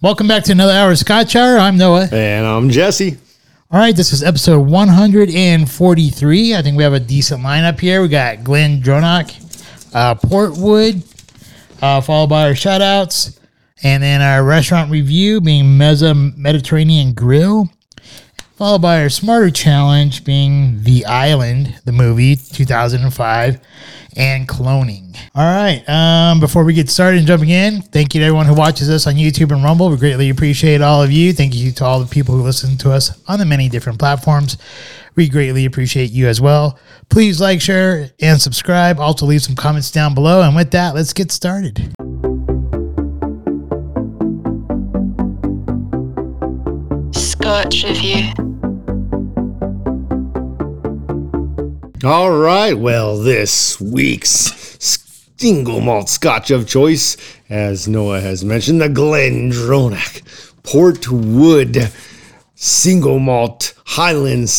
Welcome back to another hour of Scotch Hour. I'm Noah. And I'm Jesse. All right, this is episode 143. I think we have a decent lineup here. We got Glen Dronach, uh, Portwood, uh, followed by our shout outs, and then our restaurant review being Mezza Mediterranean Grill, followed by our Smarter Challenge being The Island, the movie 2005, and cloning. All right, um, before we get started and jumping in, thank you to everyone who watches us on YouTube and Rumble. We greatly appreciate all of you. Thank you to all the people who listen to us on the many different platforms. We greatly appreciate you as well. Please like, share, and subscribe. Also, leave some comments down below. And with that, let's get started. Scotch Review. All right, well, this week's single malt scotch of choice, as Noah has mentioned, the Glendronach Portwood single malt Highlands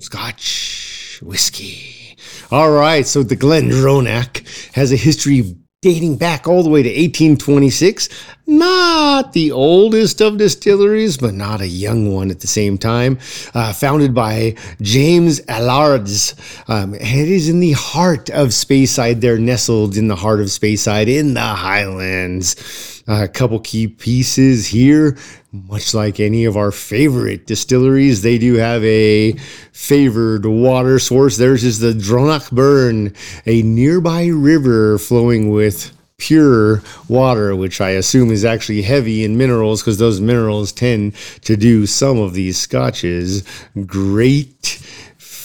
Scotch whiskey. All right, so the Glendronach has a history dating back all the way to 1826. Not the oldest of distilleries, but not a young one at the same time. Uh, founded by James Allardes. Um, it is in the heart of Speyside. They're nestled in the heart of Speyside in the Highlands. Uh, a couple key pieces here. Much like any of our favorite distilleries, they do have a favored water source. Theirs is the Dronach Burn, a nearby river flowing with pure water, which I assume is actually heavy in minerals because those minerals tend to do some of these scotches great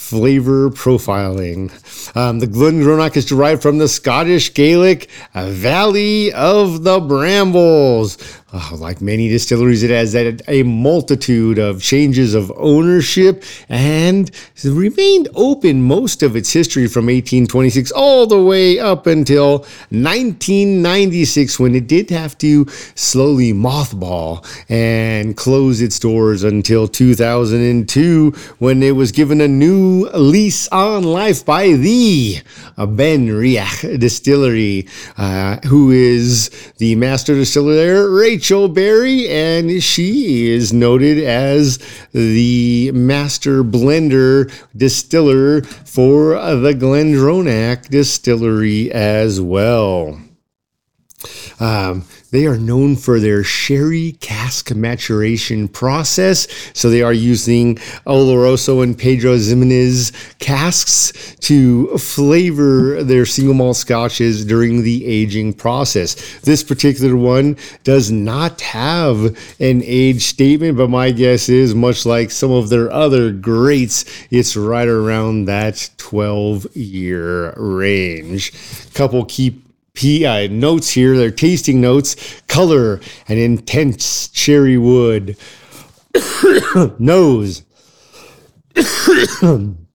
flavor profiling. Um, the Glendronach is derived from the Scottish Gaelic Valley of the Brambles. Uh, like many distilleries, it has had a multitude of changes of ownership and remained open most of its history from 1826 all the way up until 1996 when it did have to slowly mothball and close its doors until 2002 when it was given a new lease on life by the Ben Riach Distillery, uh, who is the master distiller there, Rachel Barrie, and she is noted as the master blender distiller for the Glendronach Distillery as well. Um, they are known for their sherry cask maturation process. So they are using Oloroso and Pedro Ximenez casks to flavor their single malt scotches during the aging process. This particular one does not have an age statement, but my guess is much like some of their other greats, it's right around that 12 year range. Couple key P, uh, notes here. They're tasting notes. Color, an intense cherry wood. Nose.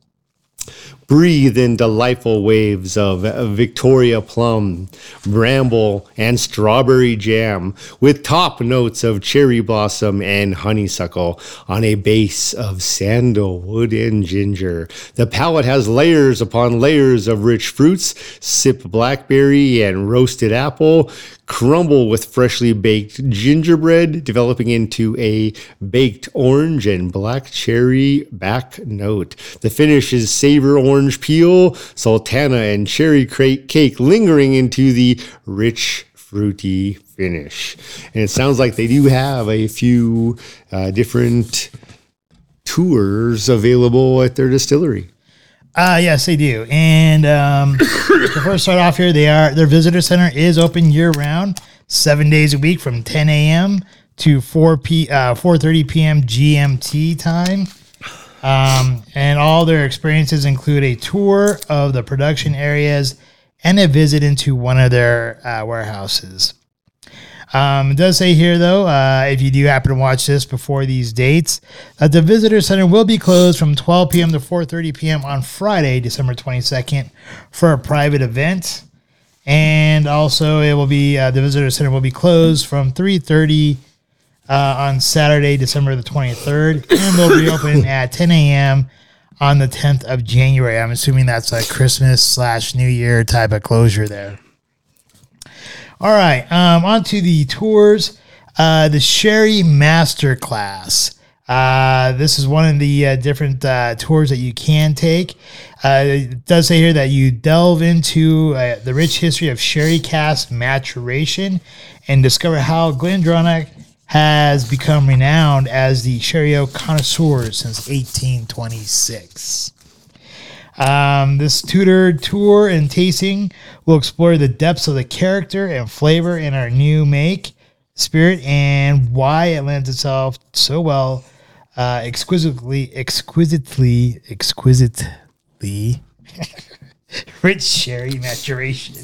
breathe in delightful waves of Victoria plum, bramble, and strawberry jam, with top notes of cherry blossom and honeysuckle on a base of sandalwood and ginger. The palate has layers upon layers of rich fruits, sip blackberry and roasted apple, crumble with freshly baked gingerbread, developing into a baked orange and black cherry back note. The finish is savor orange peel, sultana, and cherry cake lingering into the rich fruity finish. And it sounds like they do have a few uh, different tours available at their distillery. Uh, yes, they do. And um, to first start off here, they are their visitor center is open year round, seven days a week from 10 a.m. to 4 p uh, 4:30 p.m. GMT time. Um, and all their experiences include a tour of the production areas and a visit into one of their uh, warehouses. Um, it does say here, though, uh, if you do happen to watch this before these dates, that the visitor center will be closed from 12 p.m. to 4:30 p.m. on Friday, December 22nd, for a private event, and also it will be uh, the visitor center will be closed from 3:30 uh, on Saturday, December the 23rd, and will reopen at 10 a.m. on the 10th of January. I'm assuming that's a Christmas slash New Year type of closure there. All right, um, on to the tours. Uh, the Sherry Masterclass. Uh, this is one of the uh, different uh, tours that you can take. Uh, it does say here that you delve into uh, the rich history of sherry cask maturation and discover how Glendronach has become renowned as the sherry connoisseur since 1826. Um, this tutor tour and tasting will explore the depths of the character and flavor in our new make, spirit, and why it lends itself so well, uh, exquisitely, exquisitely, exquisitely rich sherry maturation.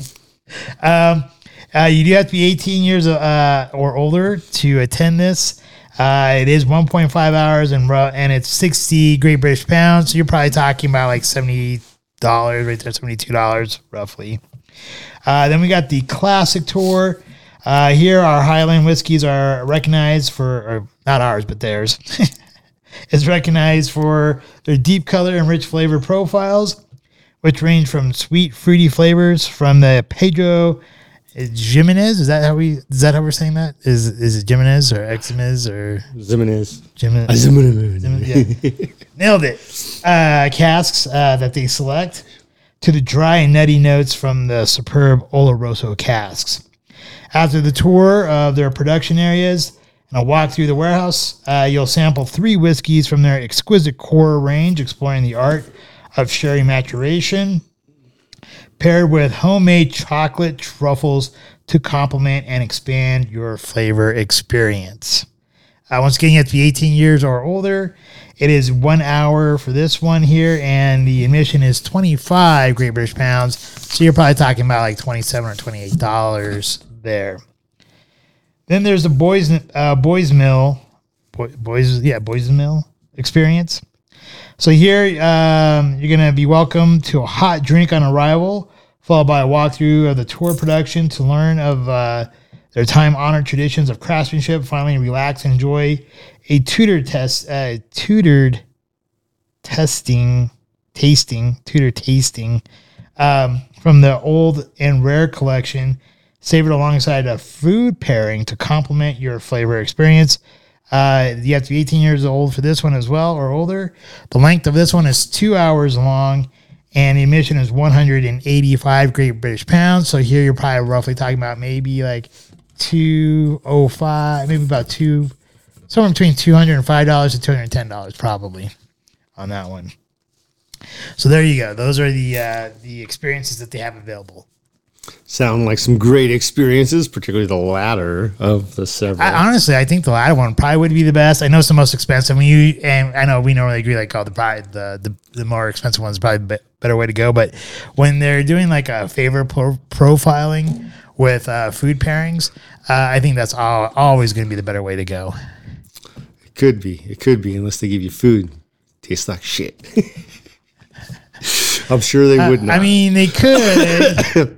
Um, uh, you do have to be 18 years uh, or older to attend this. Uh, it is 1.5 hours and and it's 60 Great British pounds. So you're probably talking about like 70 dollars right there, 72 dollars roughly. Uh, then we got the classic tour. Uh, here, our Highland whiskeys are recognized for, or not ours, but theirs. is recognized for their deep color and rich flavor profiles, which range from sweet, fruity flavors from the Pedro Jimenez. Is that how we? Is that how we're saying that? Is is it Jimenez or Eximes or Zimenez. Jimenez? Zimenez. Yeah. Nailed it. Uh, casks uh, that they select to the dry and nutty notes from the superb Oloroso casks. After the tour of their production areas and a walk through the warehouse, uh, you'll sample three whiskeys from their exquisite core range, exploring the art of sherry maturation, paired with homemade chocolate truffles to complement and expand your flavor experience. Uh, once again, you have to be 18 years or older. It is one hour for this one here, and the admission is 25 Great British pounds. So you're probably talking about like 27 or 28 dollars there. Then there's the Boys uh, Boys Mill, Boy, Boys yeah Boys Mill experience. So here um, you're gonna be welcome to a hot drink on arrival, followed by a walkthrough of the tour production to learn of uh, their time-honored traditions of craftsmanship. Finally, relax and enjoy a tutor test, uh, tutored testing, tasting, tutor tasting um, from the old and rare collection, savored alongside a food pairing to complement your flavor experience. Uh, you have to be 18 years old for this one as well or older. The length of this one is two hours long, and the admission is 185 Great British pounds. So here you're probably roughly talking about maybe like 205, maybe about two, somewhere between 205 dollars to 210 dollars probably on that one. So there you go. Those are the uh, the experiences that they have available. Sound like some great experiences, particularly the latter of the several. I, honestly, I think the latter one probably would be the best. I know it's the most expensive. When you and I know we normally agree like oh the probably the the, the more expensive one's probably the be- better way to go. But when they're doing like a favor pro- profiling with uh, food pairings, uh, I think that's all, always going to be the better way to go. it could be. It could be, unless they give you food. Tastes like shit. I'm sure they would not. I mean, they could.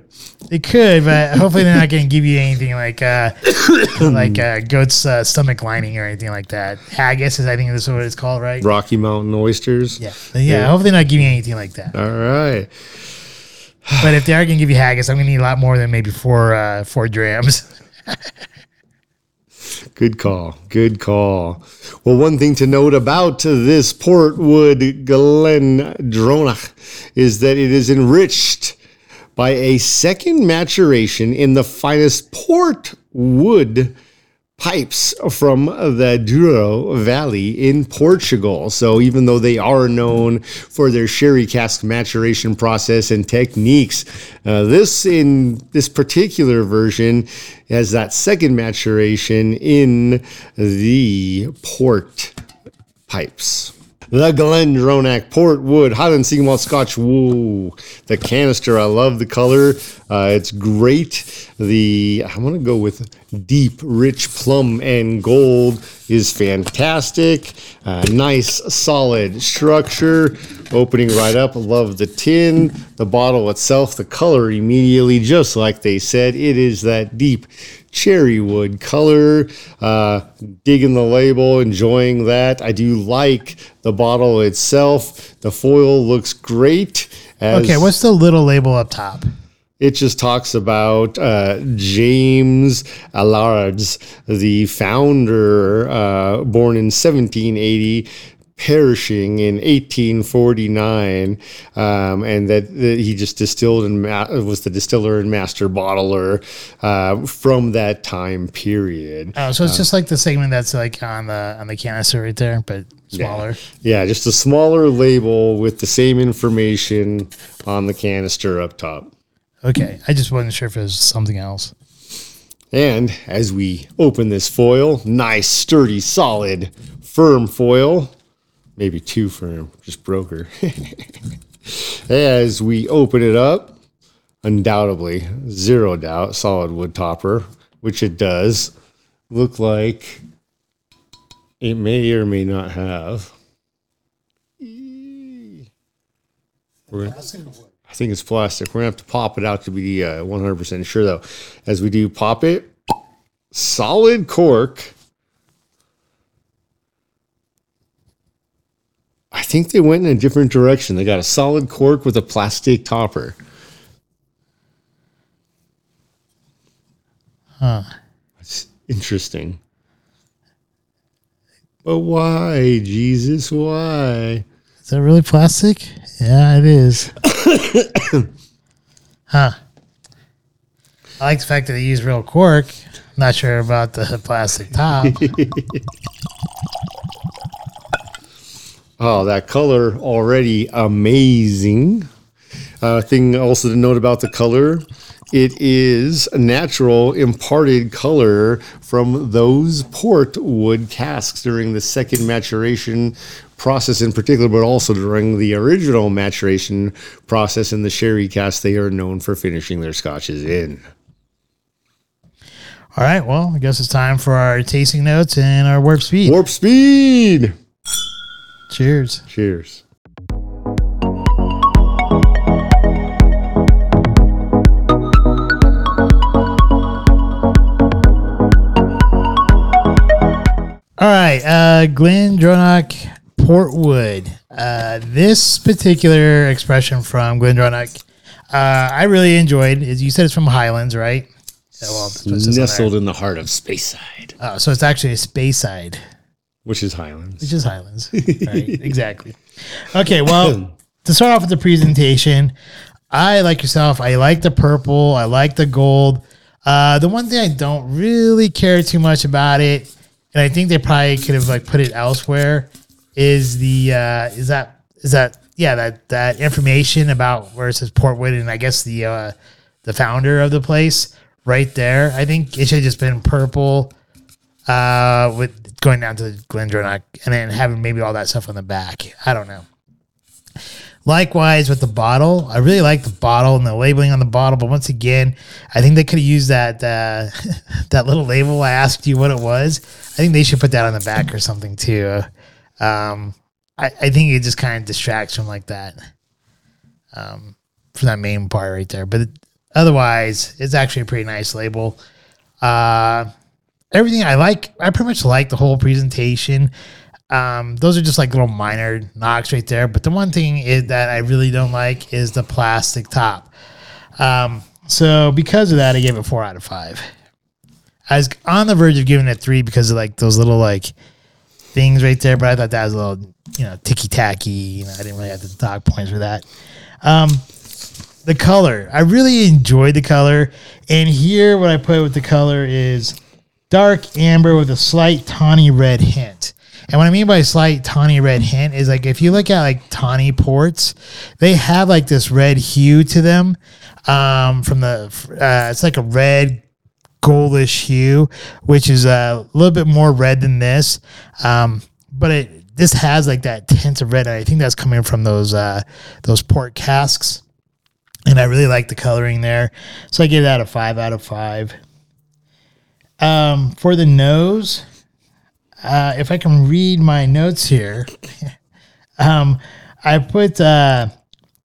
They could, but hopefully they're not going to give you anything like uh, like uh, goat's uh, stomach lining or anything like that. Haggis is, I think, this is what it's called, right? Rocky Mountain oysters. Yeah, yeah. Hopefully, they're not giving you anything like that. All right. But if they are going to give you haggis, I'm going to need a lot more than maybe four uh, four drams. Good call. Good call. Well, one thing to note about this Portwood Glen Glendronach is that it is enriched by a second maturation in the finest port wood pipes from the Douro Valley in Portugal. So even though they are known for their sherry cask maturation process and techniques, uh, this in this particular version has that second maturation in the port pipes. The Glendronach Portwood Highland Single Malt Scotch. Whoa, the canister. I love the color. Uh, it's great. The I'm gonna go with deep, rich plum and gold is fantastic. Uh, nice, solid structure. Opening right up. Love the tin. The bottle itself. The color immediately, just like they said, it is that deep cherry wood color. Uh, digging the label, enjoying that. I do like the bottle itself. The foil looks great. As Okay, what's the little label up top? it just talks about uh, James Allardes, the founder, uh, born in 1780, perishing in 1849, um, and that, that he just distilled and ma- was the distiller and master bottler uh, from that time period. Oh, so it's just like the segment that's like on the on the canister right there, but smaller. Yeah, just a smaller label with the same information on the canister up top. Okay, I just wasn't sure if it was something else. And as we open this foil, nice, sturdy, solid, firm foil. Maybe too firm, just broker. as we open it up, undoubtedly, zero doubt, solid wood topper, which it does look like it may or may not have. I think it's plastic. We're gonna have to pop it out to be uh, 100% sure, though. As we do pop it, solid cork. I think they went in a different direction. They got a solid cork with a plastic topper. Huh. That's interesting. But why, Jesus? Why? Is that really plastic? Yeah, it is. huh. I like the fact that they use real cork. Not sure about the plastic top. Oh, that color already amazing. Uh, thing also to note about the color, it is a natural imparted color from those port wood casks during the second maturation process in particular, but also during the original maturation process in the sherry cask they are known for finishing their scotches in. All right, well, I guess it's time for our tasting notes and our warp speed. Warp speed! Cheers. Cheers. All right, uh, Glen Dronach Portwood. Uh, this particular expression from Glen Dronach, uh, I really enjoyed. Is you said it's from Highlands, right? Yeah, well, that's what it says on there. Nestled in the heart of Speyside, Oh, so it's actually a Speyside, which is Highlands. which is Highlands. right, exactly. Okay, well, to start off with the presentation, I like yourself. I like the purple. I like the gold. Uh, the one thing I don't really care too much about it, and I think they probably could have like put it elsewhere, is the uh, is that is that yeah that that information about where it says Portwood and I guess the uh, the founder of the place right there. I think it should have just been purple uh, with going down to the Glendronach and then having maybe all that stuff on the back. I don't know. Likewise with the bottle, I really like the bottle and the labeling on the bottle, but once again, I think they could have used that uh, that little label. I asked you what it was. I think they should put that on the back or something too. Um, I, I think it just kind of distracts from like that, um, from that main part right there. But otherwise, it's actually a pretty nice label. Uh, everything I like, I pretty much like the whole presentation. Um, those are just like little minor knocks right there. But the one thing is that I really don't like is the plastic top. Um, so because of that, I gave it four out of five. I was on the verge of giving it three because of like those little like things right there, but I thought that was a little, you know, ticky tacky. You know, I didn't really have the dog points for that. Um, the color, I really enjoyed the color, and here what I put with the color is dark amber with a slight tawny red hint. And what I mean by slight tawny red hint is like if you look at like tawny ports, they have like this red hue to them. Um, from the uh, it's like a red goldish hue, which is a little bit more red than this. Um, but it this has like that tint of red, and I think that's coming from those uh, those port casks. And I really like the coloring there, so I give that a five out of five. Um, for the nose, uh, if I can read my notes here, um, I put uh,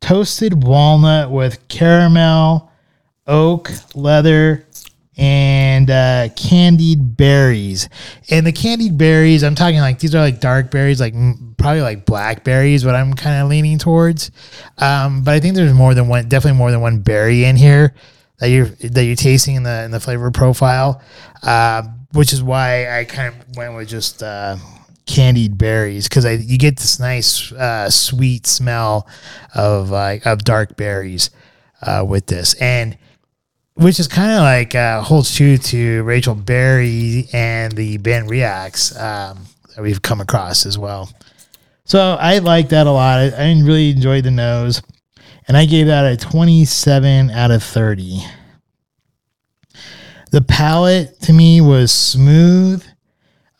toasted walnut with caramel, oak, leather, and uh, candied berries. And the candied berries, I'm talking like these are like dark berries, like probably like blackberries, what I'm kind of leaning towards. Um, but I think there's more than one, definitely more than one berry in here that you're that you're tasting in the in the flavor profile, uh, which is why I kind of went with just uh, candied berries because you get this nice uh, sweet smell of of dark berries uh, with this and which is kind of like uh, holds true to Rachel Barrie and the Ben Riachs um, that we've come across as well. So I like that a lot. I, I really enjoyed the nose, and I gave that a 27 out of 30. The palate to me was smooth,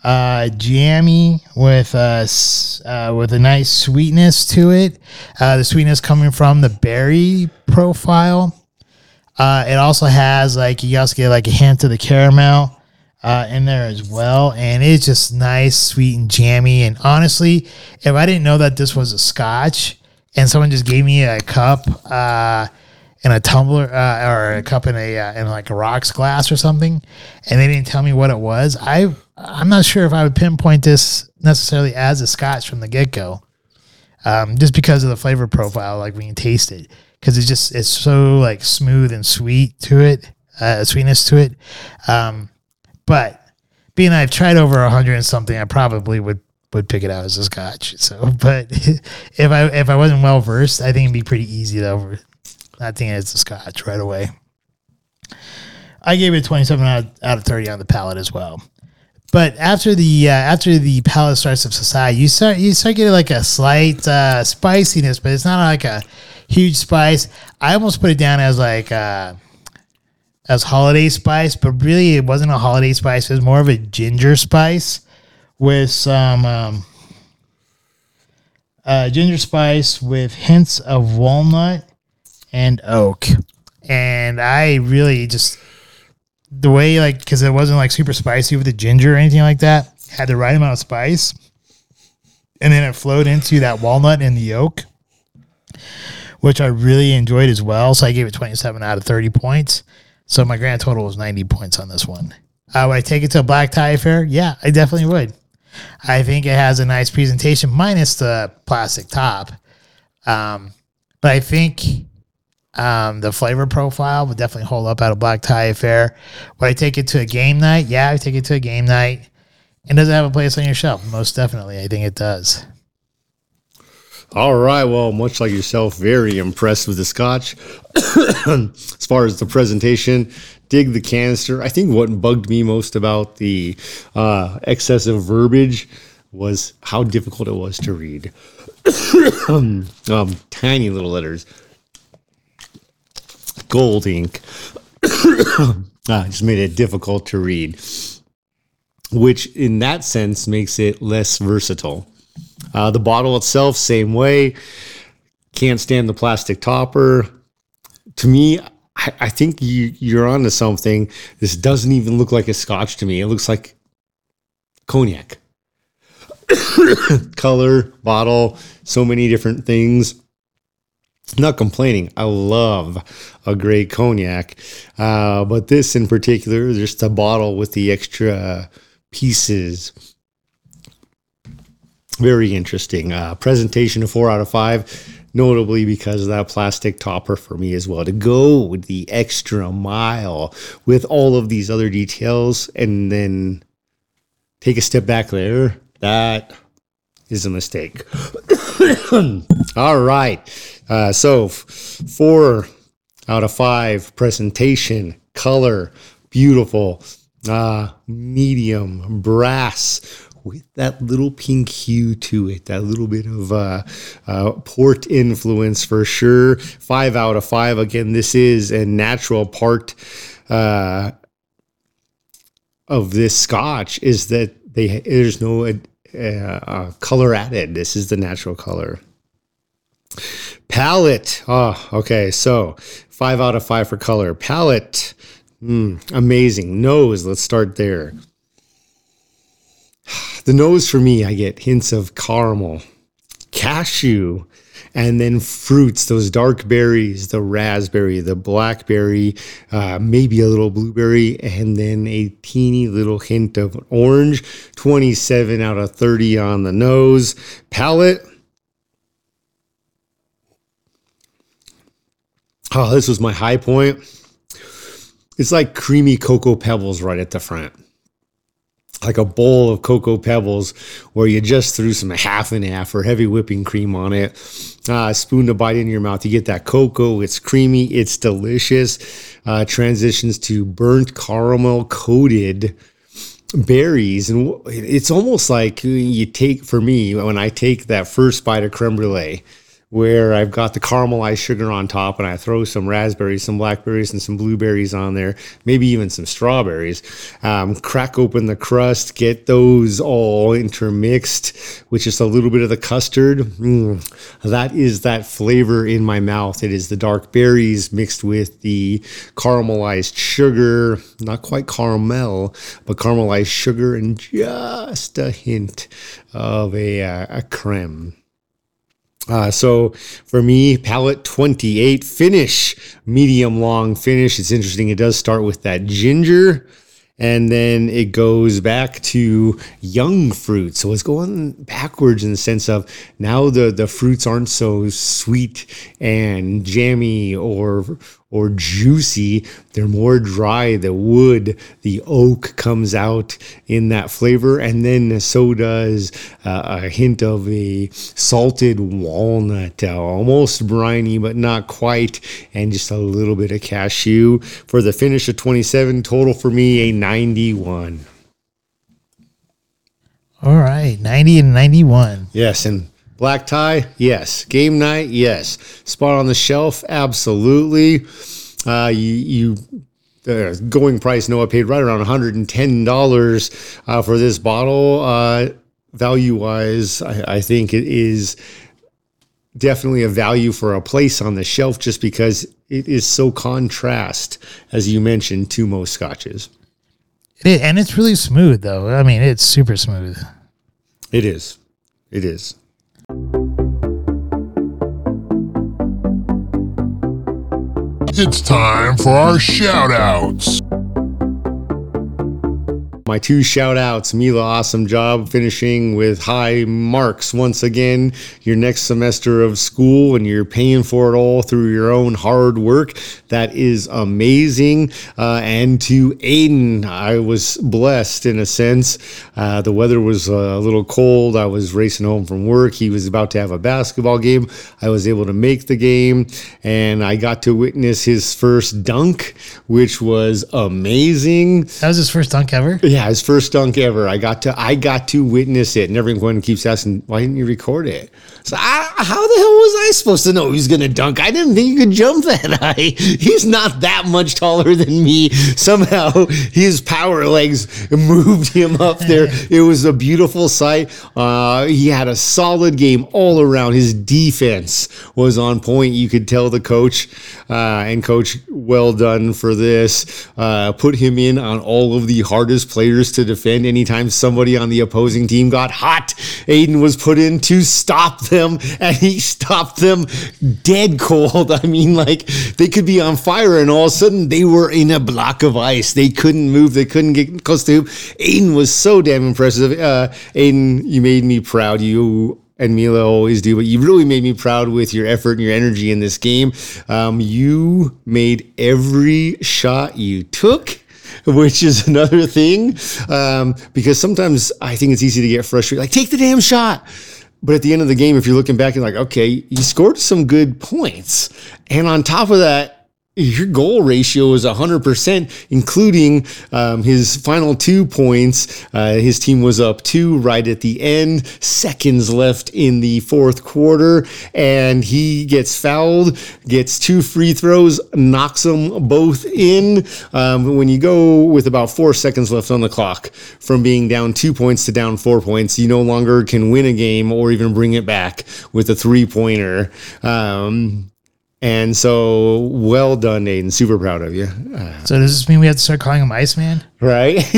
uh, jammy with a s- uh, with a nice sweetness to it. Uh, the sweetness coming from the berry profile. Uh, it also has like you also get like a hint of the caramel uh, in there as well, and it's just nice, sweet, and jammy. And honestly, if I didn't know that this was a Scotch, and someone just gave me a cup uh, in a tumbler uh, or a cup in a uh, in like a rocks glass or something, and they didn't tell me what it was, I I'm not sure if I would pinpoint this necessarily as a Scotch from the get go um, just because of the flavor profile, like when you taste it, because it's just it's so like smooth and sweet to it, uh, sweetness to it. Um, but being I've tried over a hundred and something, I probably would would pick it out as a Scotch. So, but if I if I wasn't well versed, I think it'd be pretty easy over. I think it's a Scotch right away. I gave it 27 out of, out of 30 on the palate as well. But after the uh, after the palate starts to subside, you start you start getting like a slight uh, spiciness, but it's not like a huge spice. I almost put it down as like uh, as holiday spice, but really it wasn't a holiday spice. It was more of a ginger spice with some um, uh, ginger spice with hints of walnut and oak. And I really just the way like because it wasn't like super spicy with the ginger or anything like that. Had the right amount of spice, and then it flowed into that walnut and the oak, which I really enjoyed as well. So I gave it twenty seven out of thirty points. So my grand total was ninety points on this one. Uh, would I take it to a black tie affair? Yeah, I definitely would. I think it has a nice presentation, minus the plastic top. Um, but I think um, the flavor profile would definitely hold up at a black tie affair. Would I take it to a game night? Yeah, I take it to a game night. And does it have a place on your shelf? Most definitely. I think it does. All right. Well, much like yourself, very impressed with the scotch. as far as the presentation, dig the canister. I think what bugged me most about the uh, excessive verbiage was how difficult it was to read. um, tiny little letters, gold ink. ah, just made it difficult to read, which in that sense makes it less versatile. Uh, the bottle itself, same way. Can't stand the plastic topper. To me, I, I think you, you're onto something. This doesn't even look like a scotch to me. It looks like cognac. Color, bottle, so many different things. Not complaining. I love a great cognac. Uh, but this in particular, just a bottle with the extra pieces very interesting uh, presentation of four out of five notably because of that plastic topper for me as well to go with the extra mile with all of these other details and then take a step back there. That is a mistake. All right uh, so four out of five presentation color beautiful uh, medium brass with that little pink hue to it, that little bit of uh, uh, port influence for sure. Five out of five. Again, this is a natural part uh, of this Scotch is that they there's no uh, color added. This is the natural color. Palette. Oh, okay. So five out of five for color. Palette. Mm, amazing. Nose. Let's start there. The nose for me, I get hints of caramel, cashew, and then fruits, those dark berries, the raspberry, the blackberry, uh, maybe a little blueberry, and then a teeny little hint of orange. 27 out of 30 on the nose. Palate. Oh, this was my high point. It's like creamy cocoa pebbles right at the front like a bowl of cocoa pebbles where you just threw some half and half or heavy whipping cream on it. Uh, spoon to bite in your mouth. You get that cocoa. It's creamy. It's delicious. Uh, transitions to burnt caramel coated berries. And it's almost like you take, for me, when I take that first bite of creme brulee, where I've got the caramelized sugar on top and I throw some raspberries, some blackberries, and some blueberries on there, maybe even some strawberries. Um, crack open the crust, get those all intermixed with just a little bit of the custard. Mm, that is that flavor in my mouth. It is the dark berries mixed with the caramelized sugar, not quite caramel, but caramelized sugar and just a hint of a, uh, a creme. Uh, so for me, palette 28 finish, medium long finish. It's interesting. It does start with that ginger and then it goes back to young fruit. So it's going backwards in the sense of now the, the fruits aren't so sweet and jammy or or juicy. They're more dry. The wood, the oak comes out in that flavor, and then so does uh, a hint of a salted walnut, uh, almost briny but not quite, and just a little bit of cashew. For the finish of 27 total for me, a 91. All right, 90 and 91. Yes, and Black tie, yes. Game night, yes. Spot on the shelf, absolutely. Uh, you, you uh, going price Noah paid right around $110 uh, for this bottle. Uh, value wise, I, I, think it is definitely a value for a place on the shelf just because it is so contrast, as you mentioned, to most scotches. It, and it's really smooth, though. I mean, it's super smooth. It is. It is. It's time for our shout outs. My two shout outs Mila, awesome job finishing with high marks once again. Your next semester of school and you're paying for it all through your own hard work. That is amazing. Uh, and to Aiden, I was blessed in a sense. Uh, the weather was a little cold. I was racing home from work. He was about to have a basketball game. I was able to make the game and I got to witness his first dunk, which was amazing. That was his first dunk ever? Yeah yeah, his first dunk ever. I got to I got to witness it, and everyone keeps asking, "Why didn't you record it?" So I, how the hell was I supposed to know he was going to dunk? I didn't think he could jump that high. He's not that much taller than me. Somehow his power legs moved him up there. it was a beautiful sight. Uh, he had a solid game all around. His defense was on point. You could tell the coach uh, and coach, well done for this. Uh, put him in on all of the hardest plays players to defend anytime somebody on the opposing team got hot. Aiden was put in to stop them, and he stopped them dead cold. I mean, like they could be on fire, and all of a sudden they were in a block of ice. They couldn't move. They couldn't get close to him. Aiden was so damn impressive. Uh, Aiden, you made me proud. You and Mila always do, but you really made me proud with your effort and your energy in this game. Um, you made every shot you took which is another thing. Um, because sometimes I think it's easy to get frustrated. Like, take the damn shot. But at the end of the game, if you're looking back and like, okay, you scored some good points. And on top of that, your goal ratio is 100%, including um, his final two points. Uh, his team was up two right at the end, seconds left in the fourth quarter, and he gets fouled, gets two free throws, knocks them both in. Um, when you go with about four seconds left on the clock from being down two points to down four points, you no longer can win a game or even bring it back with a three pointer. Um, and so, well done, Aiden. Super proud of you. Uh, so, does this mean we have to start calling him Iceman? Right?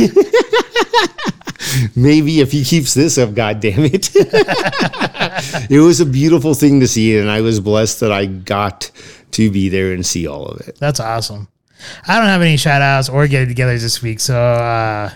Maybe if he keeps this up, God damn it. it was a beautiful thing to see, and I was blessed that I got to be there and see all of it. That's awesome. I don't have any shout outs or get togethers this week, so uh,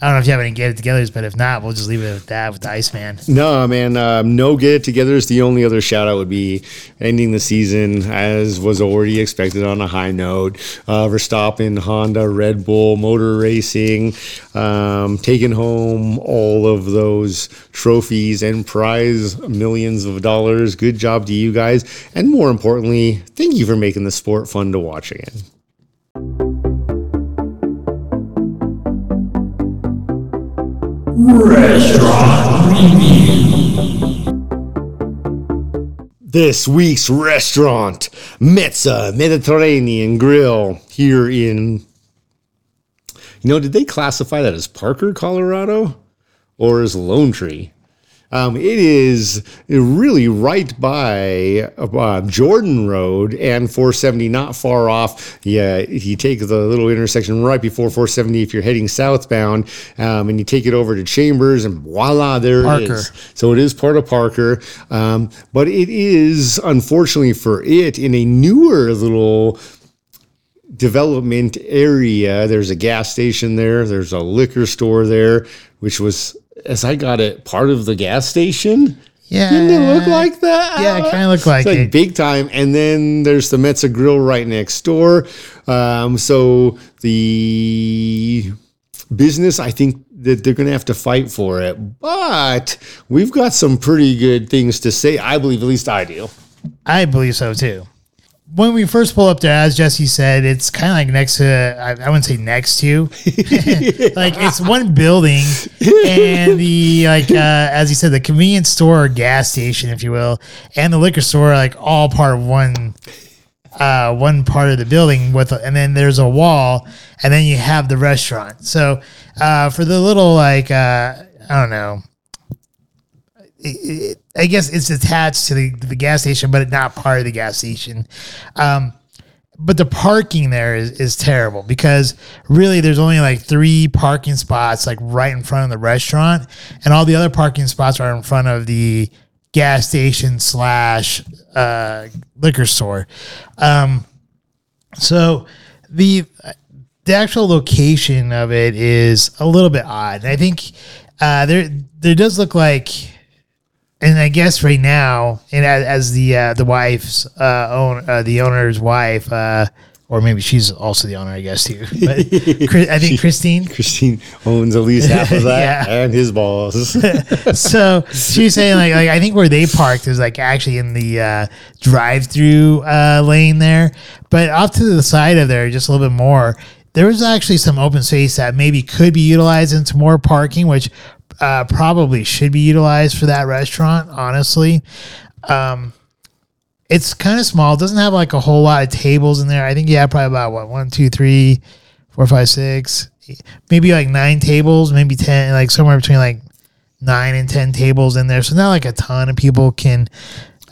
I don't know if you have any get it togethers, but if not, we'll just leave it at that with the Iceman. No, man, um, no get it together is the only other shout out would be ending the season as was already expected on a high note. Uh, Verstappen, Honda, Red Bull, Motor Racing, um, taking home all of those trophies and prize millions of dollars. Good job to you guys. And more importantly, thank you for making the sport fun to watch again. This week's restaurant, Mezza Mediterranean Grill, here in. You know, did they classify that as Parker, Colorado, or as Lone Tree? Um, it is really right by uh, Jordan Road and 470, not far off. Yeah, you take the little intersection right before 470 if you're heading southbound, um, and you take it over to Chambers, and voila, there it Parker. is. So it is part of Parker, um, but it is unfortunately for it in a newer little development area. There's a gas station there. There's a liquor store there, which was, as I got it, part of the gas station. Yeah. Didn't it look like that? Yeah, it kinda looked like It's like it. big time. And then there's the Mezza Grill right next door. Um, so the business, I think that they're going to have to fight for it. But we've got some pretty good things to say. I believe, at least I do. I believe so too. When we first pull up there, as Jesse said, it's kind of like next to, I, I wouldn't say next to, like it's one building and the, like, uh, as you said, the convenience store or gas station, if you will, and the liquor store, are like all part of one, uh, one part of the building with, and then there's a wall and then you have the restaurant. So, uh, for the little, like, uh, I don't know, it, I guess it's attached to the, the gas station, but not part of the gas station. Um, but the parking there is, is terrible because really there's only like three parking spots like right in front of the restaurant, and all the other parking spots are in front of the gas station slash uh, liquor store. Um, so the the actual location of it is a little bit odd. I think uh, there there does look like, and I guess right now, and as, as the uh, the wife's uh, own uh, the owner's wife, uh, or maybe she's also the owner, I guess too. But I think Christine. Christine owns at least half of that Yeah. and his balls. so she's saying like, like I think where they parked is like actually in the uh, drive-through uh, lane there, but off to the side of there, just a little bit more. There was actually some open space that maybe could be utilized into more parking, which uh, probably should be utilized for that restaurant. Honestly, um, it's kind of small. It doesn't have like a whole lot of tables in there. I think have probably about what one, two, three, four, five, six, maybe like nine tables, maybe ten, like somewhere between like nine and ten tables in there. So not like a ton of people can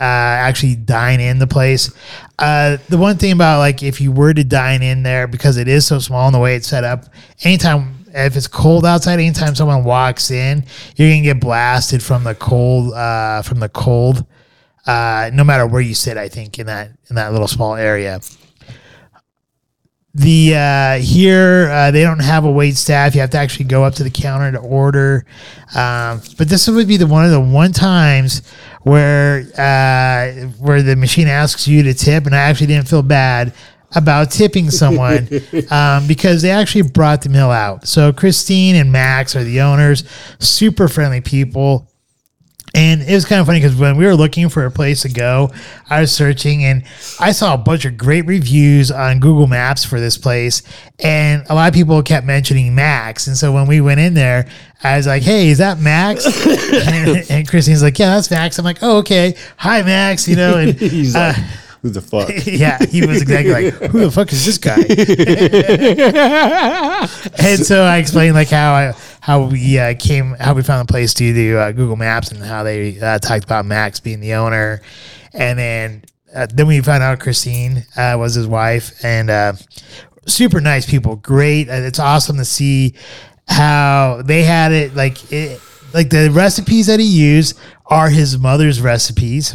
uh, actually dine in the place. Uh, the one thing about like if you were to dine in there because it is so small and the way it's set up, anytime if it's cold outside, anytime someone walks in, you're gonna get blasted from the cold uh, from the cold. Uh, no matter where you sit, I think in that in that little small area. The uh, here uh, they don't have a wait staff. You have to actually go up to the counter to order. Um, but this would be the one of the one times where uh, where the machine asks you to tip, and I actually didn't feel bad about tipping someone um, because they actually brought the meal out. So Christine and Max are the owners, super friendly people. And it was kind of funny because when we were looking for a place to go, I was searching and I saw a bunch of great reviews on Google Maps for this place. And a lot of people kept mentioning Max. And so when we went in there, I was like, hey, is that Max? and, and Christine's like, yeah, that's Max. I'm like, oh, okay. Hi, Max. You know, and He's uh, like, who the fuck? yeah, he was exactly like, who the fuck is this guy? and so I explained like how I how we uh, came how we found the place to uh, Google Maps and how they uh, talked about Max being the owner, and then uh, then we found out Christine uh, was his wife and uh, super nice people, great. Uh, It's awesome to see. how they had it like it, like the recipes that he used are his mother's recipes.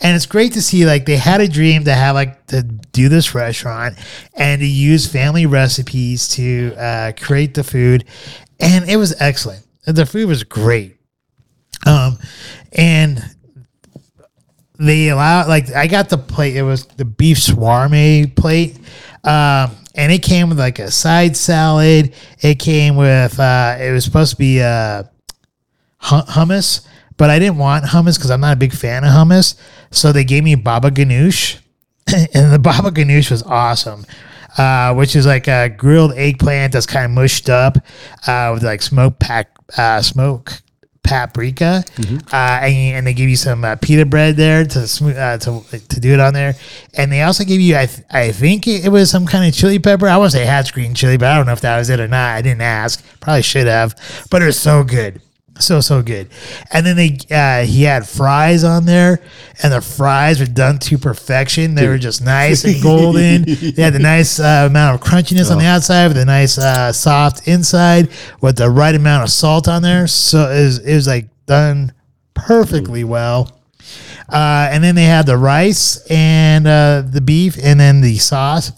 And it's great to see like they had a dream to have like to do this restaurant and to use family recipes to uh, create the food, and it was excellent. The food was great, um, and they allow like I got the plate. It was the beef shawarma plate, um, and it came with like a side salad. It came with uh, it was supposed to be uh, hu- hummus, but I didn't want hummus because I'm not a big fan of hummus. So they gave me baba ganoush, and the baba ganoush was awesome. Uh, which is like a grilled eggplant that's kind of mushed up uh, with like smoke pack uh, smoke paprika, uh, and, and they give you some uh, pita bread there to smooth uh, to to do it on there, and they also give you I th- I think it, it was some kind of chili pepper. I want to say Hatch green chili, but I don't know if that was it or not. I didn't ask. Probably should have, but it was so good. So so good, and then they uh, he had fries on there, and the fries were done to perfection. They were just nice and golden. they had the nice uh, amount of crunchiness on the outside with a nice uh, soft inside with the right amount of salt on there. So it was, it was like done perfectly well. Uh, and then they had the rice and uh, the beef, and then the sauce.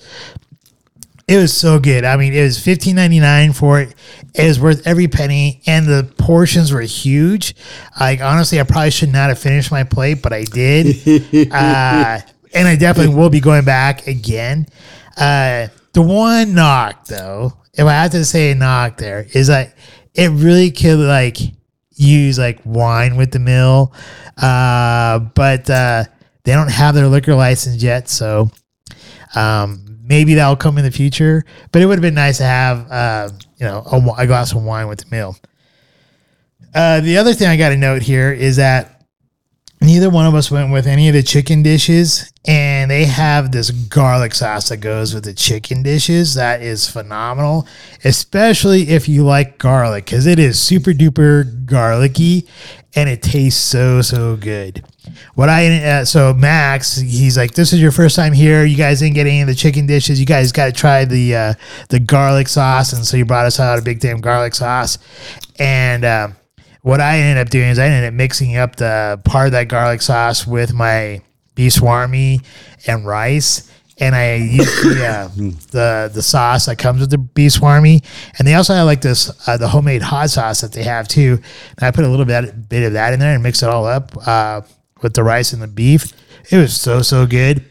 It was so good. I mean, it was fifteen ninety nine for it. It was worth every penny, and the portions were huge. Like honestly, I probably should not have finished my plate, but I did. uh, and I definitely will be going back again. Uh, the one knock, though, if I have to say a knock, there is like it really could like use like wine with the meal, uh, but uh, they don't have their liquor license yet, so um, maybe that'll come in the future. But it would have been nice to have, uh, you know, a, a glass of wine with the meal. Uh, the other thing I got to note here is that neither one of us went with any of the chicken dishes, and they have this garlic sauce that goes with the chicken dishes. That is phenomenal, especially if you like garlic, because it is super duper garlicky, and it tastes so so good. What I uh, so Max, he's like, this is your first time here. You guys didn't get any of the chicken dishes. You guys got to try the uh, the garlic sauce, and so he brought us out a big damn garlic sauce. And um, what I ended up doing is I ended up mixing up the part of that garlic sauce with my beef shawarma and rice. And I used the, uh, the the sauce that comes with the beef shawarma, and they also have like this uh, the homemade hot sauce that they have too. And I put a little bit bit of that in there and mix it all up uh, with the rice and the beef. It was so so good.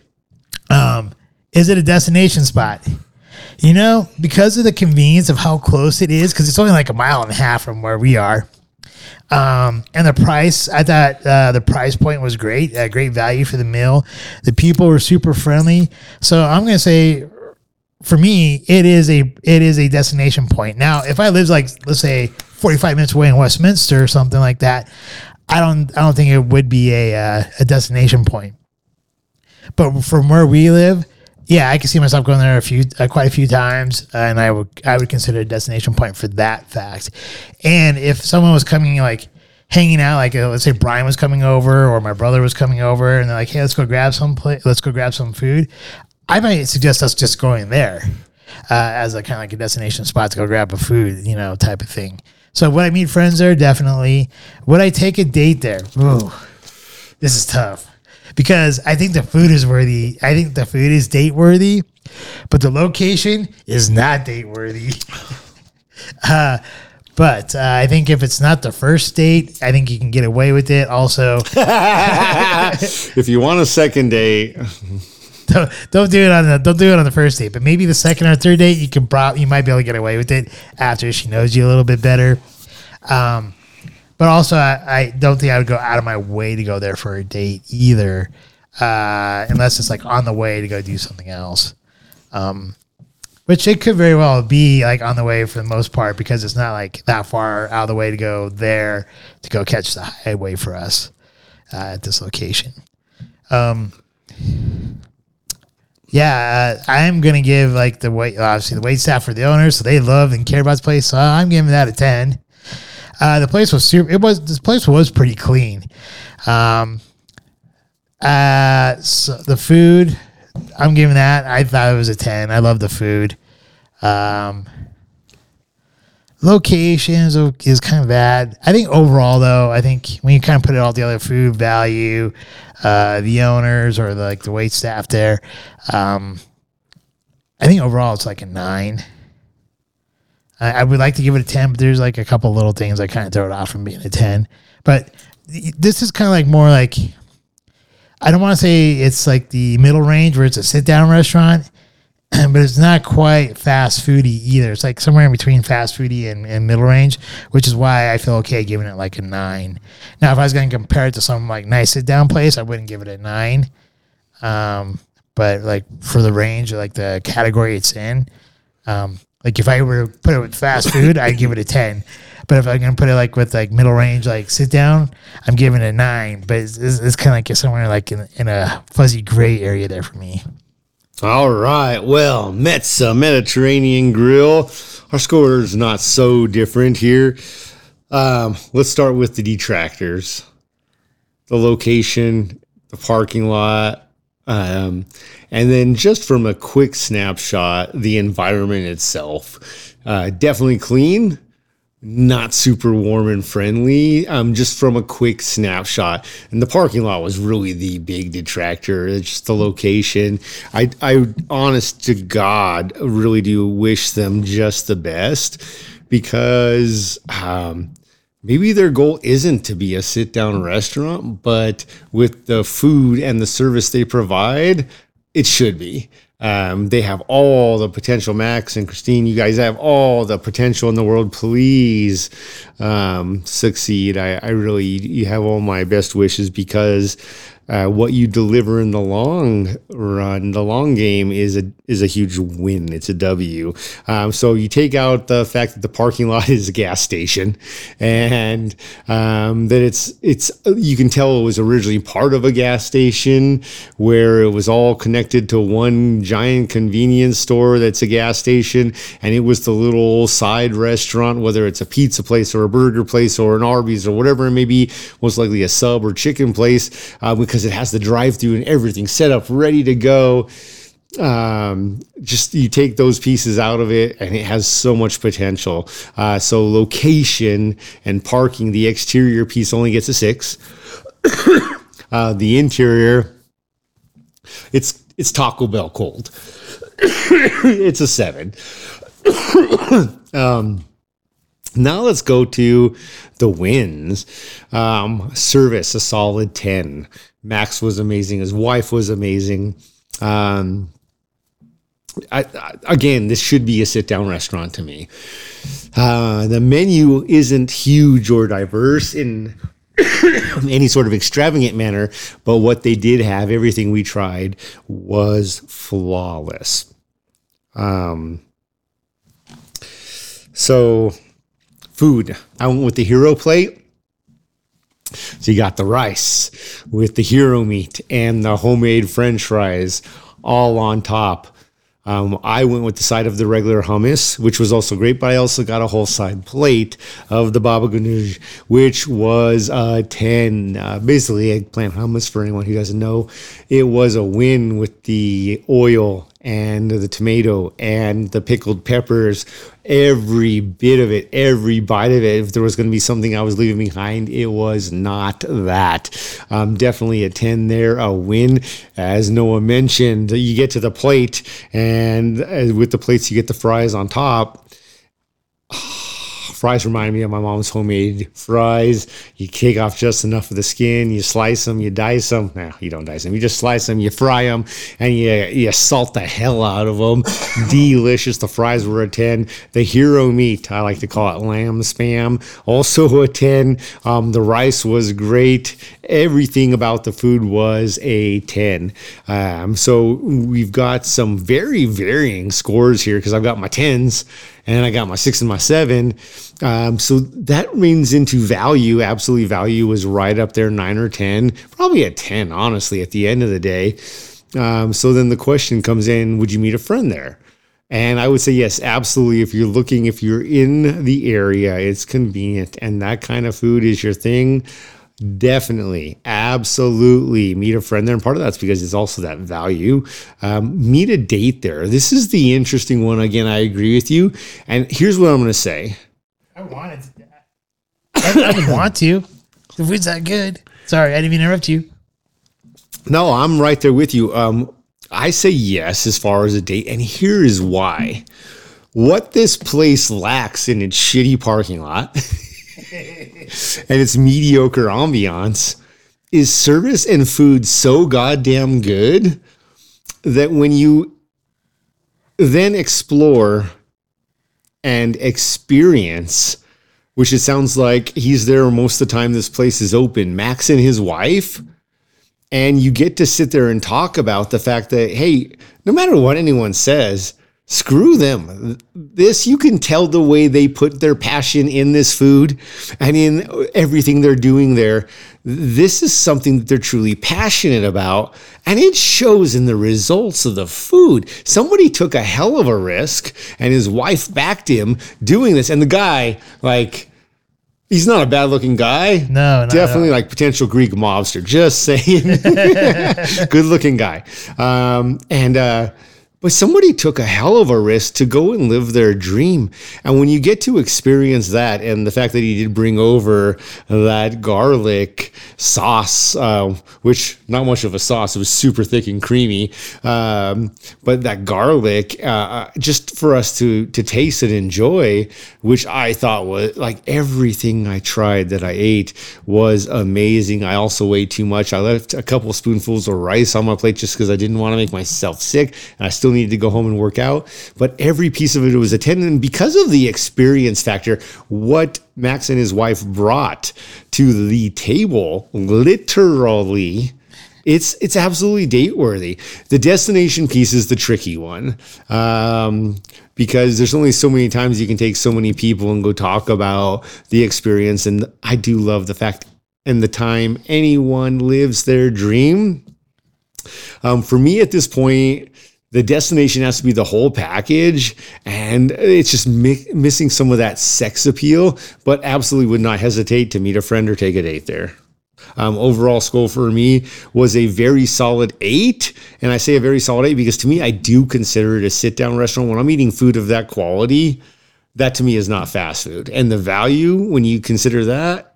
Um, is it a destination spot? You know, because of the convenience of how close it is, because it's only like a mile and a half from where we are. Um, and the price, I thought uh, the price point was great, uh, great value for the meal. The people were super friendly. So I'm gonna say, for me, it is a it is a destination point. Now, if I lived like let's say 45 minutes away in Westminster or something like that, I don't I don't think it would be a uh, a destination point. But from where we live, yeah, I can see myself going there a few, uh, quite a few times, uh, and I would, I would consider a destination point for that fact. And if someone was coming, like hanging out, like uh, let's say Brian was coming over, or my brother was coming over, and they're like, "Hey, let's go grab some, pla- let's go grab some food," I might suggest us just going there uh, as a kind of like a destination spot to go grab a food, you know, type of thing. So would I meet friends there? Definitely. Would I take a date there? Ooh, this is tough because I think the food is worthy. I think the food is date worthy, but the location is not date worthy. uh, but uh, I think if it's not the first date, I think you can get away with it. Also, if you want a second date, don't, don't do it on the don't do it on the first date. But maybe the second or third date, you can prob- you might be able to get away with it after she knows you a little bit better. Um, but also, I, I don't think I would go out of my way to go there for a date either, uh, unless it's like on the way to go do something else. Um, which it could very well be like on the way for the most part because it's not like that far out of the way to go there to go catch the highway for us uh, at this location. Um, yeah, uh, I'm gonna give like the wait obviously the wait staff for the owners, so they love and care about this place. So I'm giving that a ten. Uh, the place was super. It was this place was pretty clean. Um, uh, so the food, I'm giving that. I thought it was a ten. I love the food. Um, location is, kind of bad. I think overall, though, I think when you kind of put it all together, food value, uh, the owners or the, like the wait staff there, um, I think overall it's like a nine. I, I would like to give it a ten, but there's like a couple little things that kind of throw it off from being a ten. But th- this is kind of like more like I don't want to say it's like the middle range where it's a sit down restaurant, but it's not quite fast foody either. It's like somewhere in between fast foody and, and middle range, which is why I feel okay giving it like a nine. Now, if I was going to compare it to some like nice sit down place, I wouldn't give it a nine. Um, but like for the range, or like the category it's in, um, like if I were to put it with fast food, I'd give it a ten. But if I'm gonna put it like with like middle range, like sit down, I'm giving it a nine. But it's, it's, it's kind of like somewhere like in, in a fuzzy gray area there for me. All right. Well, Mezza Mediterranean Grill. Our score is not so different here. Um, let's start with the detractors. The location, the parking lot, um, and then just from a quick snapshot, the environment itself. Uh, definitely clean, not super warm and friendly. Um, just from a quick snapshot, and the parking lot was really the big detractor. It's just the location. I, I, honest to God, really do wish them just the best because. Um, maybe their goal isn't to be a sit down restaurant, but with the food and the service they provide, it should be. Um, they have all the potential, Max and Christine. You guys have all the potential in the world. Please um, succeed. I, I really, you have all my best wishes because uh, what you deliver in the long run, the long game is a is a huge win. It's a W. Um, so you take out the fact that the parking lot is a gas station, and um, that it's it's you can tell it was originally part of a gas station where it was all connected to one giant convenience store that's a gas station, and it was the little side restaurant, whether it's a pizza place or a burger place or an Arby's or whatever it may be, most likely a sub or chicken place, uh, because it has the drive-through and everything set up, ready to go. Um just you take those pieces out of it and it has so much potential. Uh so location and parking the exterior piece only gets a six. Uh the interior it's it's taco bell cold. It's a seven. Um now let's go to the wins. Um, service, a solid 10. Max was amazing. His wife was amazing. Um, I, I, again, this should be a sit down restaurant to me. Uh, the menu isn't huge or diverse in any sort of extravagant manner, but what they did have, everything we tried, was flawless. Um, so, food. I went with the gyro plate. So you got the rice with the gyro meat and the homemade French fries all on top. Um, I went with the side of the regular hummus, which was also great, but I also got a whole side plate of the baba ganoush, which was a 10. Uh, basically, eggplant hummus, for anyone who doesn't know. It was a win with the oil and the tomato and the pickled peppers. Every bit of it, every bite of it. If there was going to be something I was leaving behind, it was not that. Um, definitely a 10 there, a win. As Noah mentioned, you get to the plate, and uh, with the plates, you get the fries on top fries remind me of my mom's homemade fries. You kick off just enough of the skin, you slice them, you dice them. No, you don't dice them. You just slice them, you fry them, and you, you salt the hell out of them. Delicious. The fries were a 10. The gyro meat, I like to call it lamb spam, also a 10. Um, the rice was great. Everything about the food was a 10. Um, so we've got some very varying scores here because I've got my 10s and I got my six and my seven. Um, so that means into value. Absolutely, value was right up there, nine or 10, probably a 10, honestly, at the end of the day. Um, so then the question comes in would you meet a friend there? And I would say yes, absolutely. If you're looking, if you're in the area, it's convenient, and that kind of food is your thing. Definitely, absolutely meet a friend there. And part of that's because it's also that value. Um, meet a date there. This is the interesting one. Again, I agree with you. And here's what I'm going to say I wanted to. I, I want to. The food's that good. Sorry, I didn't even interrupt you. No, I'm right there with you. Um, I say yes as far as a date, and here is why. What this place lacks in its shitty parking lot and its mediocre ambiance is service and food so goddamn good that when you then explore and experience, which it sounds like he's there most of the time this place is open, Max and his wife and you get to sit there and talk about the fact that hey no matter what anyone says screw them this you can tell the way they put their passion in this food and in everything they're doing there this is something that they're truly passionate about and it shows in the results of the food somebody took a hell of a risk and his wife backed him doing this and the guy like He's not a bad looking guy. No, definitely like potential Greek mobster. Just saying, good looking guy. Um, and uh, but somebody took a hell of a risk to go and live their dream. And when you get to experience that, and the fact that he did bring over that garlic sauce, uh, which not much of a sauce, it was super thick and creamy, um, but that garlic, uh, just for us to to taste and enjoy, which I thought was like everything I tried that I ate was amazing. I also ate too much. I left a couple spoonfuls of rice on my plate just because I didn't want to make myself sick, and I still needed to go home and work out. But every piece of it was attended, and because of the experience factor, what Max and his wife brought to the table, literally. It's it's absolutely date worthy. The destination piece is the tricky one um, because there's only so many times you can take so many people and go talk about the experience. And I do love the fact and the time anyone lives their dream. Um, for me at this point, the destination has to be the whole package, and it's just mi- missing some of that sex appeal. But absolutely would not hesitate to meet a friend or take a date there. Um, overall score for me was a very solid eight. And I say a very solid eight because to me, I do consider it a sit down restaurant. When I'm eating food of that quality, that to me is not fast food. And the value, when you consider that,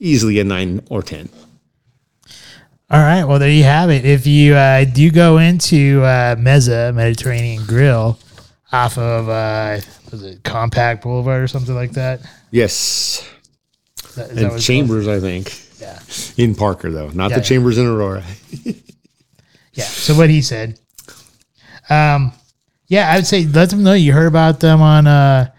easily a nine or 10. All right. Well, there you have it. If you uh, do go into uh, Mezza Mediterranean Grill off of uh, was it Compact Boulevard or something like that? Yes. Is that- is And Chambers, I think. Yeah. In Parker, though, not Yeah, the yeah. Chambers in Aurora. Yeah. So what he said. Um, yeah, I would say let them know you heard about them on uh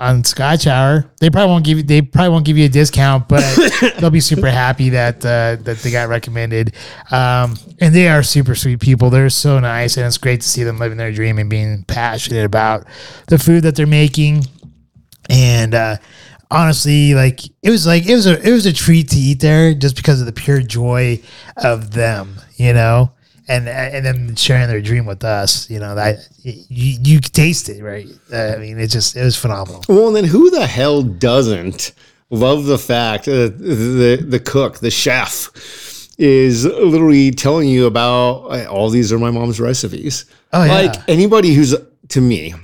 on Scotch Hour. They probably won't give you they probably won't give you a discount, but they'll be super happy that uh, that they got recommended. Um, and they are super sweet people. They're so nice, and it's great to see them living their dream and being passionate about the food that they're making. And uh, honestly, like it was like it was a it was a treat to eat there just because of the pure joy of them, you know, and and then sharing their dream with us, you know, that you you taste it, right? Uh, I mean, it just it was phenomenal. Well, and then who the hell doesn't love the fact that the the cook, the chef, is literally telling you about "Uh, all these are my mom's recipes. Oh, yeah. Like anybody who's to me,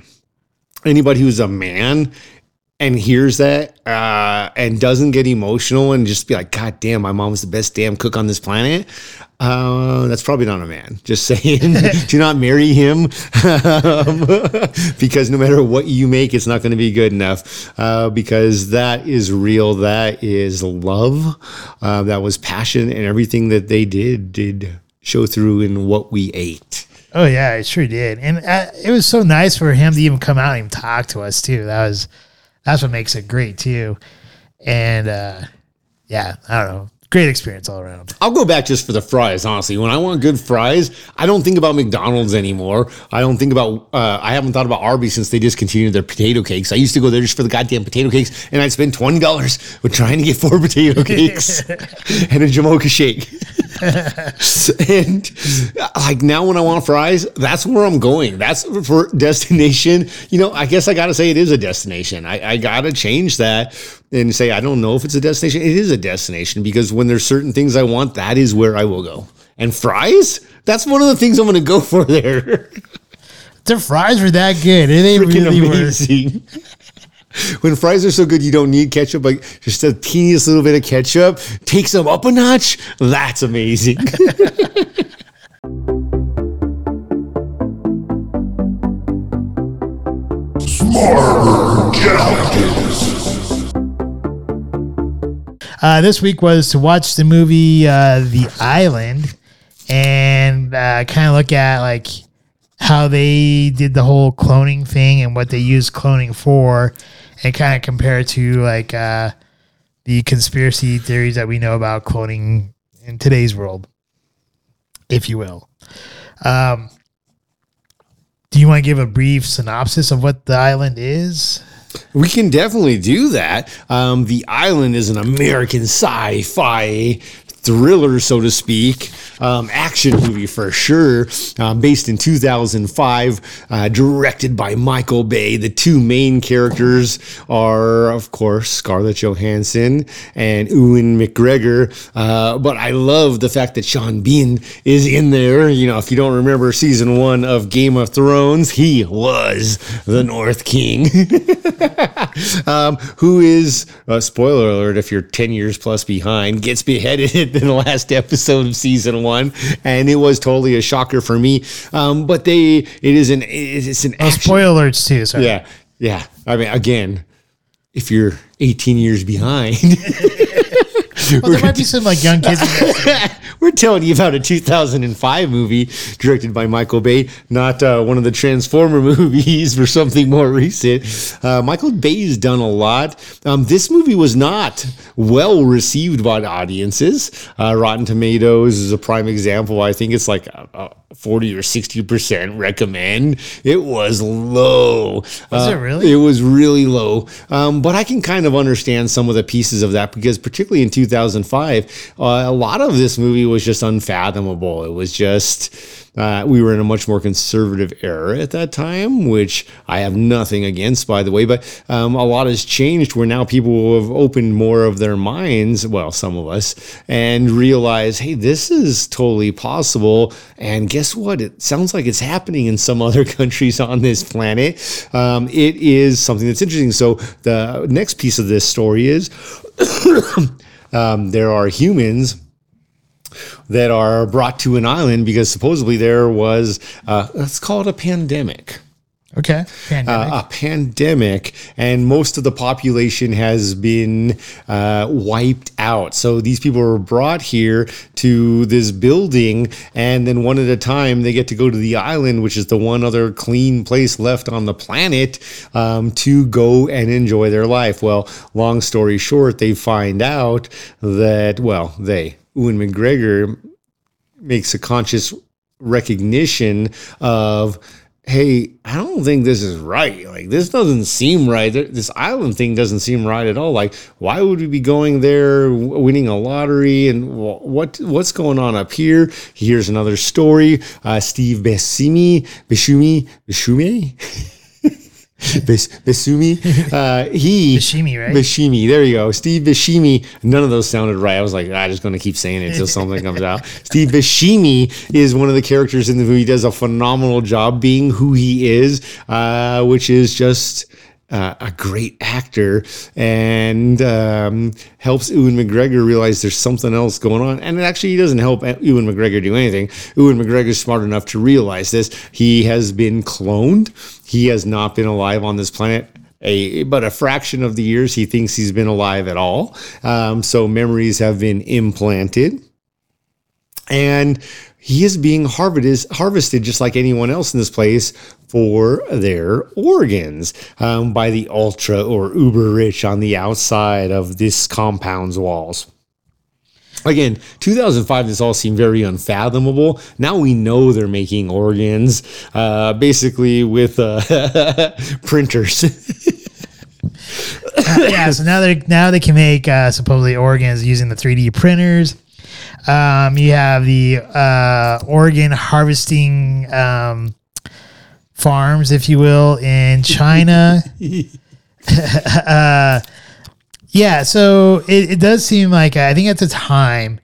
anybody who's a man and hears that uh, and doesn't get emotional and just be like, God damn, my mom's the best damn cook on this planet. Uh, that's probably not a man. Just saying, do not marry him um, because no matter what you make, it's not going to be good enough. Uh, because that is real. That is love. Uh, that was passion, and everything that they did did show through in what we ate. Oh yeah, it sure did, and uh, it was so nice for him to even come out and talk to us too. That was that's what makes it great too, and uh, yeah, I don't know, great experience all around. I'll go back just for the fries, honestly. When I want good fries, I don't think about McDonald's anymore. I don't think about, uh, I haven't thought about Arby's since they discontinued their potato cakes. I used to go there just for the goddamn potato cakes, and I'd spend $20 with trying to get four potato cakes and a Jamocha shake. and like now when I want fries, that's where I'm going. That's for destination. You know, I guess I got to say it is a destination. I, I got to change that and say, I don't know if it's a destination. It is a destination because when there's certain things I want, that is where I will go. And fries, that's one of the things I'm going to go for there. Their fries were that good. They Freaking really were. when fries are so good you don't need ketchup, like just a teeniest little bit of ketchup takes them up a notch. That's amazing. Uh, this week was to watch the movie uh, The Island and uh, kind of look at like how they did the whole cloning thing and what they used cloning for, and kind of compare it to like uh, the conspiracy theories that we know about cloning in today's world, if you will. Um, do you want to give a brief synopsis of what The Island is? We can definitely do that. Um, the Island is an American sci fi thriller, so to speak, um, action movie for sure, um, based in 2005, uh, directed by Michael Bay. The two main characters are, of course, Scarlett Johansson and Ewan McGregor. Uh, but I love the fact that Sean Bean is in there. You know, if you don't remember season one of Game of Thrones, he was the North King. um, who is, uh, spoiler alert, if you're 10 years plus behind, gets beheaded the last episode of season one. And it was totally a shocker for me. Um, but they, it is an, it's an Oh, action. spoiler alerts too. Sorry. Yeah. Yeah. I mean, again, if you're 18 years behind, Well, there might be some like young kids. We're telling you about a 2005 movie directed by Michael Bay, not uh, one of the Transformer movies or something more recent. Uh, Michael Bay's done a lot. Um, this movie was not well received by audiences. Uh, Rotten Tomatoes is a prime example. I think it's like a, a 40 or 60% recommend. It was low. Was Uh, it really? It was really low. Um, but I can kind of understand some of the pieces of that because, particularly in 2005, uh, a lot of this movie was just unfathomable. It was just. Uh, we were in a much more conservative era at that time, which I have nothing against, by the way. But um, a lot has changed where now people have opened more of their minds, well, some of us, and realize, hey, this is totally possible. And guess what? It sounds like it's happening in some other countries on this planet. Um, it is something that's interesting. So the next piece of this story is um, there are humans that are brought to an island because supposedly there was, uh, let's call it a pandemic. Okay. Pandemic. Uh, a pandemic, and most of the population has been uh, wiped out. So these people were brought here to this building, and then one at a time they get to go to the island, which is the one other clean place left on the planet, um, to go and enjoy their life. Well, long story short, they find out that well, they Ewan McGregor makes a conscious recognition of hey i don't think this is right. Like this doesn't seem right. This island thing doesn't seem right at all. Like why would we be going there winning a lottery? And what what's going on up here? Here's another story. Uh, steve Buscemi, Buscemi, Buscemi, Bes- Besumi, uh, he Buscemi, right? Buscemi, there you go. Steve Buscemi. None of those sounded right. I was like, I'm just going to keep saying it until something comes out. Steve Buscemi is one of the characters in the movie. He does a phenomenal job being who he is, uh, which is just. Uh, a great actor and um, helps Ewan McGregor realize there's something else going on. And it actually, doesn't help Ewan McGregor do anything. Ewan McGregor's smart enough to realize this. He has been cloned. He has not been alive on this planet a but a fraction of the years he thinks he's been alive at all. Um, so memories have been implanted, and he is being harvested harvested just like anyone else in this place for their organs um, by the ultra or uber rich on the outside of this compound's walls. Again, 2005, this all seemed very unfathomable. Now we know they're making organs, uh, basically with uh, printers. yeah, so now they now they can make uh, supposedly organs using the 3D printers. Um, you have the uh, organ harvesting um, farms, if you will, in China. uh, yeah, so it, it does seem like I think at the time,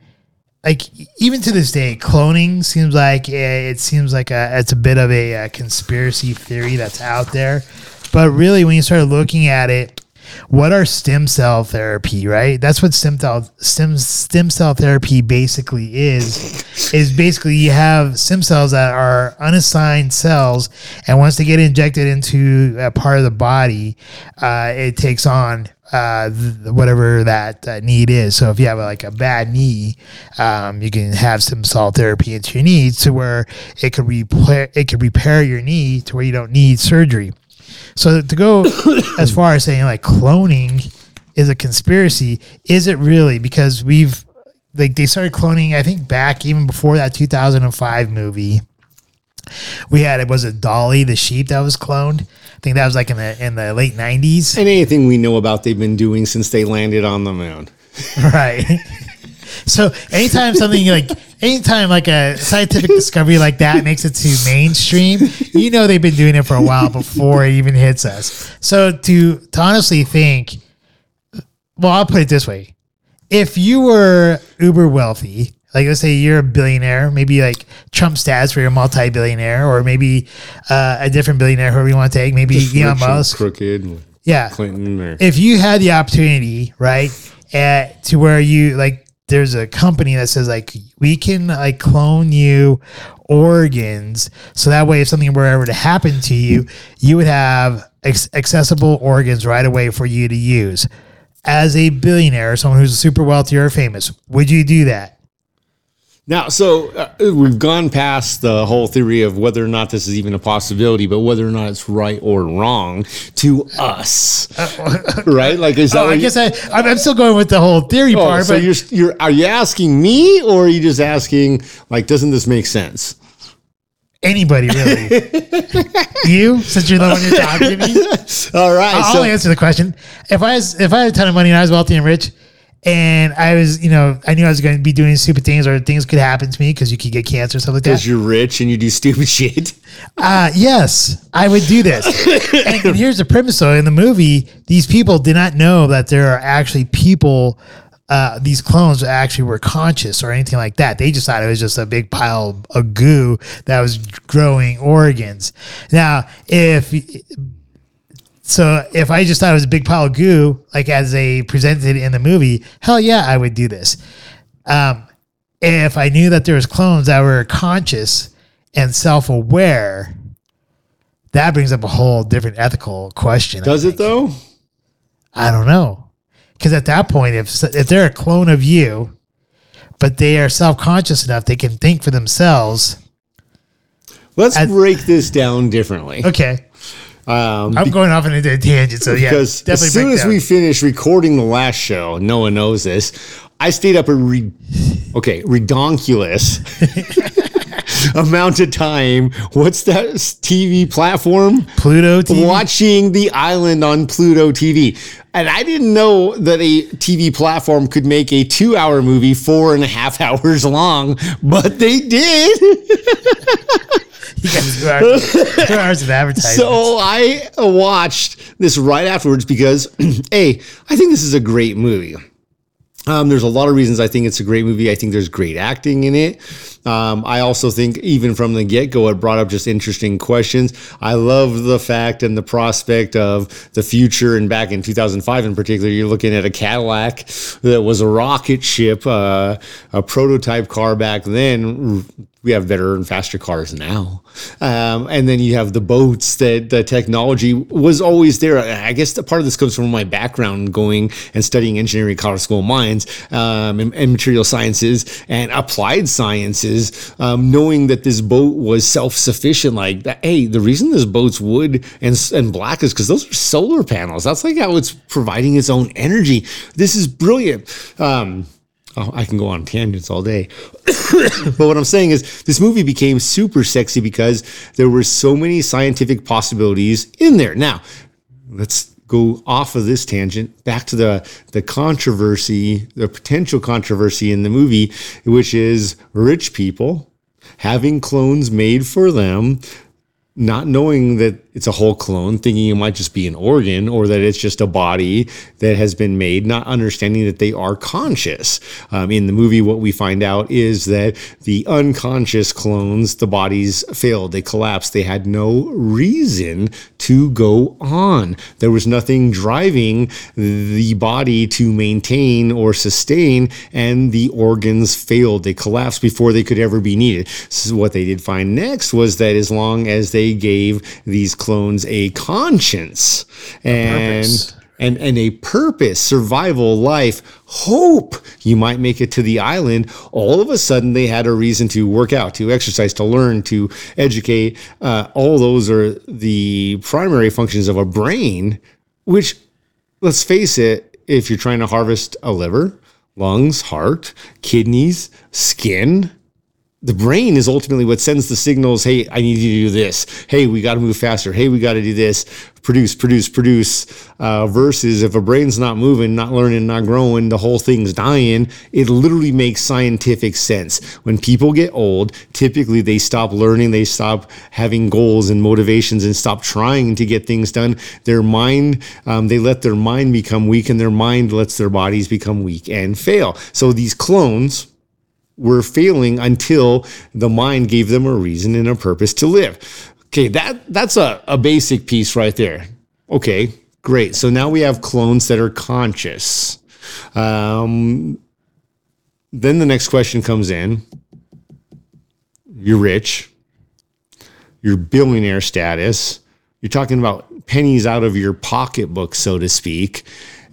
like even to this day, cloning seems like a, it seems like a, it's a bit of a, uh conspiracy theory that's out there. But really, when you start looking at it, what are stem cell therapy, right? That's what stem cell stem stem cell therapy basically is. Is basically you have stem cells that are unassigned cells, and once they get injected into a part of the body, uh, it takes on uh, th- whatever that uh, need is. So if you have like a bad knee, um, you can have some cell therapy into your knee to where it could repair it could repair your knee to where you don't need surgery. So to go as far as saying like cloning is a conspiracy, is it really? Because we've like they started cloning, I think back even before that 2005 movie. We had it was it Dolly the sheep that was cloned. I think that was like in the in the late 90s. And anything we know about they've been doing since they landed on the moon. Right. So anytime something like anytime like a scientific discovery like that makes it to mainstream, you know they've been doing it for a while before it even hits us. So to to honestly think, well, I'll put it this way: if you were uber wealthy, like let's say you're a billionaire, maybe like Trump stats for you're a multi-billionaire, or maybe uh, a different billionaire, whoever you want to take, maybe Just Elon Musk, crooked, yeah, Clinton, or if you had the opportunity, right, at, to where you like, there's a company that says like we can like clone you organs, so that way if something were ever to happen to you, you would have ex- accessible organs right away for you to use. As a billionaire, someone who's super wealthy or famous, would you do that? Now, so uh, we've gone past the whole theory of whether or not this is even a possibility, but whether or not it's right or wrong to us, right? Like, is that Oh, I you- guess I, I'm I'm still going with the whole theory Oh, part, so but you're you're are you asking me or are you just asking like doesn't this make sense? anybody really. you, since you're the one you're talking to me. All right, I'll so answer the question. If I was, if I had a ton of money and I was wealthy and rich, and I was, you know, I knew I was going to be doing stupid things or things could happen to me because you could get cancer, or stuff like that. because you're rich and you do stupid shit. Uh, yes, I would do this. and, and here's the premise though: in the movie, these people did not know that there are actually people. Uh, these clones actually were conscious or anything like that. They just thought it was just a big pile of goo that was growing organs. Now, if so if I just thought it was a big pile of goo, like as they presented in the movie, hell yeah, I would do this. Um, if I knew that there was clones that were conscious and self-aware, that brings up a whole different ethical question. Does it though? I don't know, because at that point, if if they're a clone of you, but they are self-conscious enough, they can think for themselves. Let's As- break this down differently. Okay, Um, I'm going off into a tangent, so yeah, because as soon as we finished recording the last show, no one knows this. I stayed up a re- okay redonkulous amount of time. What's that TV platform? Pluto TV. Watching The Island on Pluto TV. And I didn't know that a TV platform could make a two hour movie four and a half hours long, but they did. You got two hours, two hours of advertising. So I watched this right afterwards because, A, I think this is a great movie. Um, there's a lot of reasons I think it's a great movie. I think there's great acting in it. Um, I also think even from the get go, it brought up just interesting questions. I love the fact and the prospect of the future. And back in 2005, in particular, you're looking at a Cadillac that was a rocket ship, uh, a prototype car back then. We have better and faster cars now. Um, and then you have the boats that the technology was always there. I guess the part of this comes from my background going and studying engineering, college School Mines, um, and, and material sciences and applied sciences, um, knowing that this boat was self sufficient. Like, that, hey, the reason this boat's wood and, and black is because those are solar panels. That's like how it's providing its own energy. This is brilliant. Um, Oh, I can go on tangents all day. but what I'm saying is, this movie became super sexy because there were so many scientific possibilities in there. Now, let's go off of this tangent back to the the controversy, the potential controversy in the movie, which is rich people having clones made for them not knowing that it's a whole clone, thinking it might just be an organ or that it's just a body that has been made, not understanding that they are conscious. Um, in the movie, what we find out is that the unconscious clones, the bodies failed, they collapsed, they had no reason to go on. There was nothing driving the body to maintain or sustain, and the organs failed. They collapsed before they could ever be needed. So what they did find next was that as long as they gave these clones a conscience and purpose. and and a purpose, survival, life, hope, you might make it to the island. All of a sudden, they had a reason to work out, to exercise, to learn, to educate. Uh, all those are the primary functions of a brain, which, let's face it, if you're trying to harvest a liver, lungs, heart, kidneys, skin, the brain is ultimately what sends the signals hey i need you to do this. Hey we got to move faster. Hey we got to do this. Produce produce produce uh, versus if a brain's not moving not learning not growing the whole thing's dying it literally makes scientific sense. When people get old typically they stop learning they stop having goals and motivations and stop trying to get things done. Their mind um, they let their mind become weak and their mind lets their bodies become weak and fail. So these clones were failing until the mind gave them a reason and a purpose to live. Okay, that that's a, a basic piece right there. Okay, great. So now we have clones that are conscious. Um, then the next question comes in. You're rich. You're billionaire status. You're talking about pennies out of your pocketbook, so to speak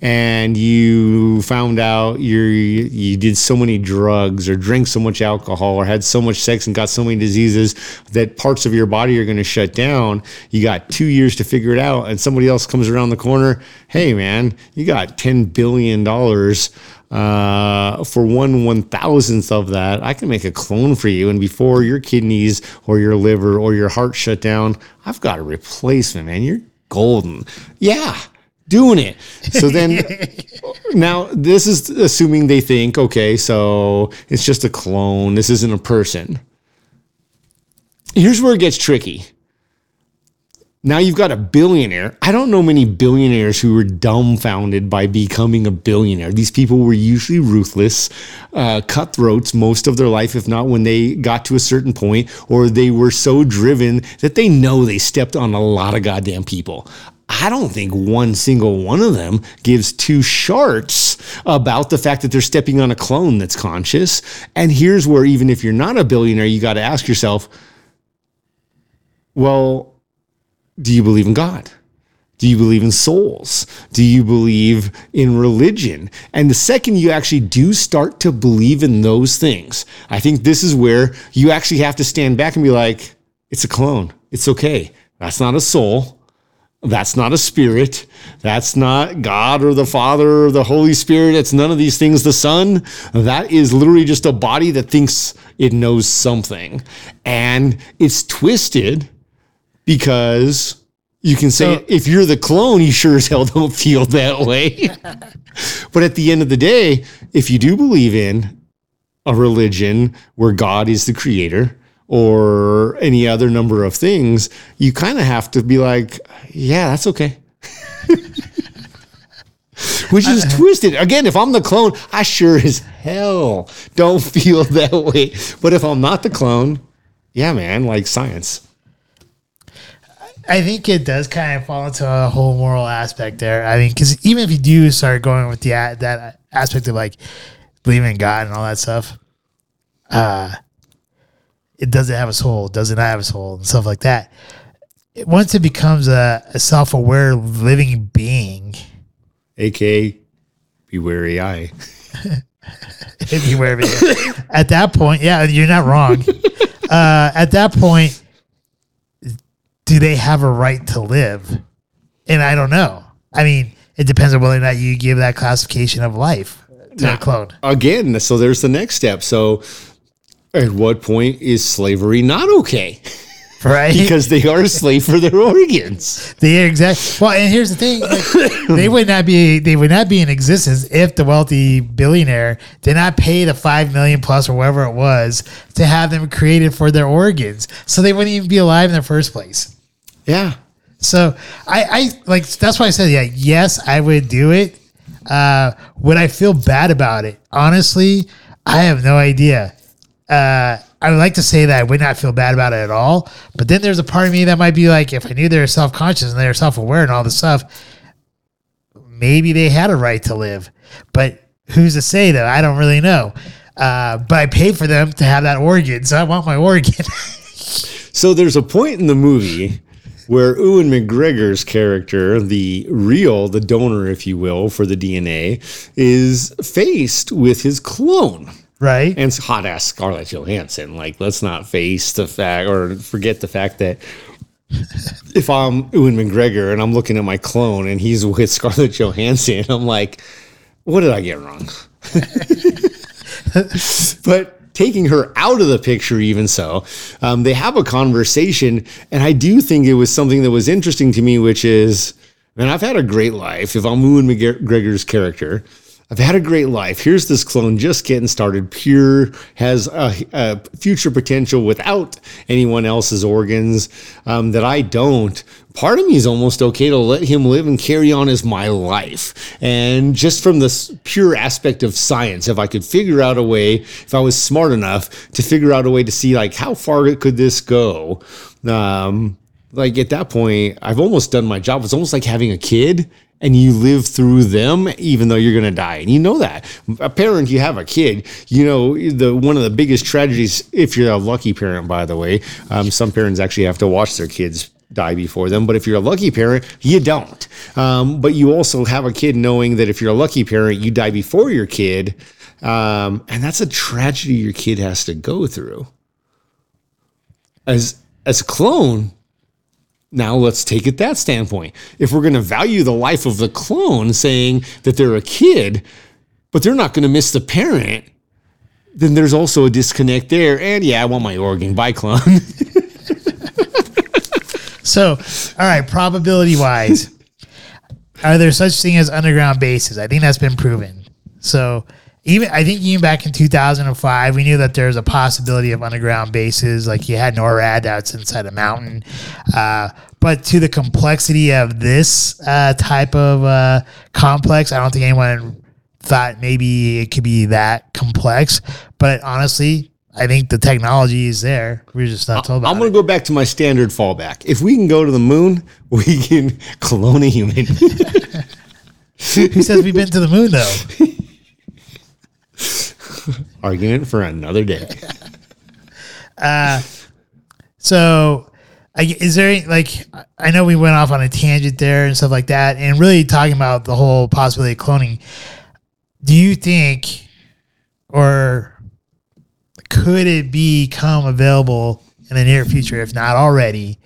and you found out you you did so many drugs or drank so much alcohol or had so much sex and got so many diseases that parts of your body are going to shut down you got 2 years to figure it out and somebody else comes around the corner hey man you got 10 billion dollars uh, for one one thousandth of that, I can make a clone for you. And before your kidneys or your liver or your heart shut down, I've got a replacement, man. You're golden. Yeah, doing it. So then now this is assuming they think, okay, so it's just a clone. This isn't a person. Here's where it gets tricky. Now you've got a billionaire. I don't know many billionaires who were dumbfounded by becoming a billionaire. These people were usually ruthless, uh, cutthroats most of their life, if not when they got to a certain point, or they were so driven that they know they stepped on a lot of goddamn people. I don't think one single one of them gives two sharts about the fact that they're stepping on a clone that's conscious. And here's where, even if you're not a billionaire, you got to ask yourself, well, do you believe in God? Do you believe in souls? Do you believe in religion? And the second you actually do start to believe in those things, I think this is where you actually have to stand back and be like, it's a clone. It's okay. That's not a soul. That's not a spirit. That's not God or the Father or the Holy Spirit. It's none of these things. The Son, that is literally just a body that thinks it knows something. And it's twisted because you can say So- if you're the clone, you sure as hell don't feel that way. but at the end of the day, if you do believe in a religion where God is the creator or any other number of things, you kind of have to be like, yeah, that's okay. Which is twisted. Again, if I'm the clone, I sure as hell don't feel that way. But if I'm not the clone, yeah, man, like science. I think it does kind of fall into a whole moral aspect there. I mean, because even if you do start going with the that aspect of like believing in God and all that stuff, uh, it doesn't have a soul, doesn't have a soul, and stuff like that. It- once it becomes a, a self-aware living being, AKA, be wary I. if you at that point, yeah, you're not wrong. Uh, at that point, do they have a right to live? And I don't know. I mean, it depends on whether or not you give that classification of life to a clone. Again, so there's the next step. So at what point is slavery not okay? right? because they are a slave for their organs. They exact. Well, and here's the thing: like, they would not be they would not be in existence if the wealthy billionaire did not pay the five million plus or whatever it was to have them created for their organs, so they wouldn't even be alive in the first place. Yeah. So I, I like that's why I said yeah, yes, I would do it. Uh, would I feel bad about it? Honestly, I have no idea. Uh, I would like to say that I would not feel bad about it at all, but then there's a part of me that might be like, if I knew they were self conscious and they were self aware and all this stuff, maybe they had a right to live. But who's to say that? I don't really know. Uh, but I paid for them to have that organ, so I want my organ. So there's a point in the movie where Ewan McGregor's character, the real, the donor, if you will, for the DNA, is faced with his clone. Right? And it's hot ass Scarlett Johansson. Like, let's not face the fact or forget the fact that if I'm Ewan McGregor and I'm looking at my clone and he's with Scarlett Johansson, I'm like, what did I get wrong? but taking her out of the picture, even so, um, they have a conversation. And I do think it was something that was interesting to me, which is, man, I've had a great life. If I'm Ewan McGregor's character, I've had a great life. Here's this clone just getting started, pure, has a, a future potential without anyone else's organs um, that I don't. Part of me is almost okay to let him live and carry on as my life. And just from this pure aspect of science, if I could figure out a way, if I was smart enough to figure out a way to see like how far could this go, um, like at that point, I've almost done my job. It's almost like having a kid and you live through them even though you're going to die. And you know that. A parent you have a kid you know the one of the biggest tragedies if you're a lucky parent by the way um, some parents actually have to watch their kids die before them but if you're a lucky parent you don't. Um, but you also have a kid knowing that if you're a lucky parent you die before your kid. Um, and that's a tragedy your kid has to go through. As as a clone now let's take it that standpoint. If we're going to value the life of the clone, saying that they're a kid, but they're not going to miss the parent, then there's also a disconnect there. And yeah, I want my organ. Bye, clone. So, all right, probability wise, are there such thing as underground bases? I think that's been proven. So, even I think even back in 2005, we knew that there was a possibility of underground bases. Like you had NORAD that's inside a mountain, uh, but to the complexity of this uh, type of uh, complex, I don't think anyone thought maybe it could be that complex. But honestly, I think the technology is there. We're just not told about I'm going to go back to my standard fallback. If we can go to the moon, we can clone a human. Who says we've been to the moon though? Argument for another day. Uh, so, I, is there any, like I know we went off on a tangent there and stuff like that, and really talking about the whole possibility of cloning. Do you think, or could it become available in the near future, if not already,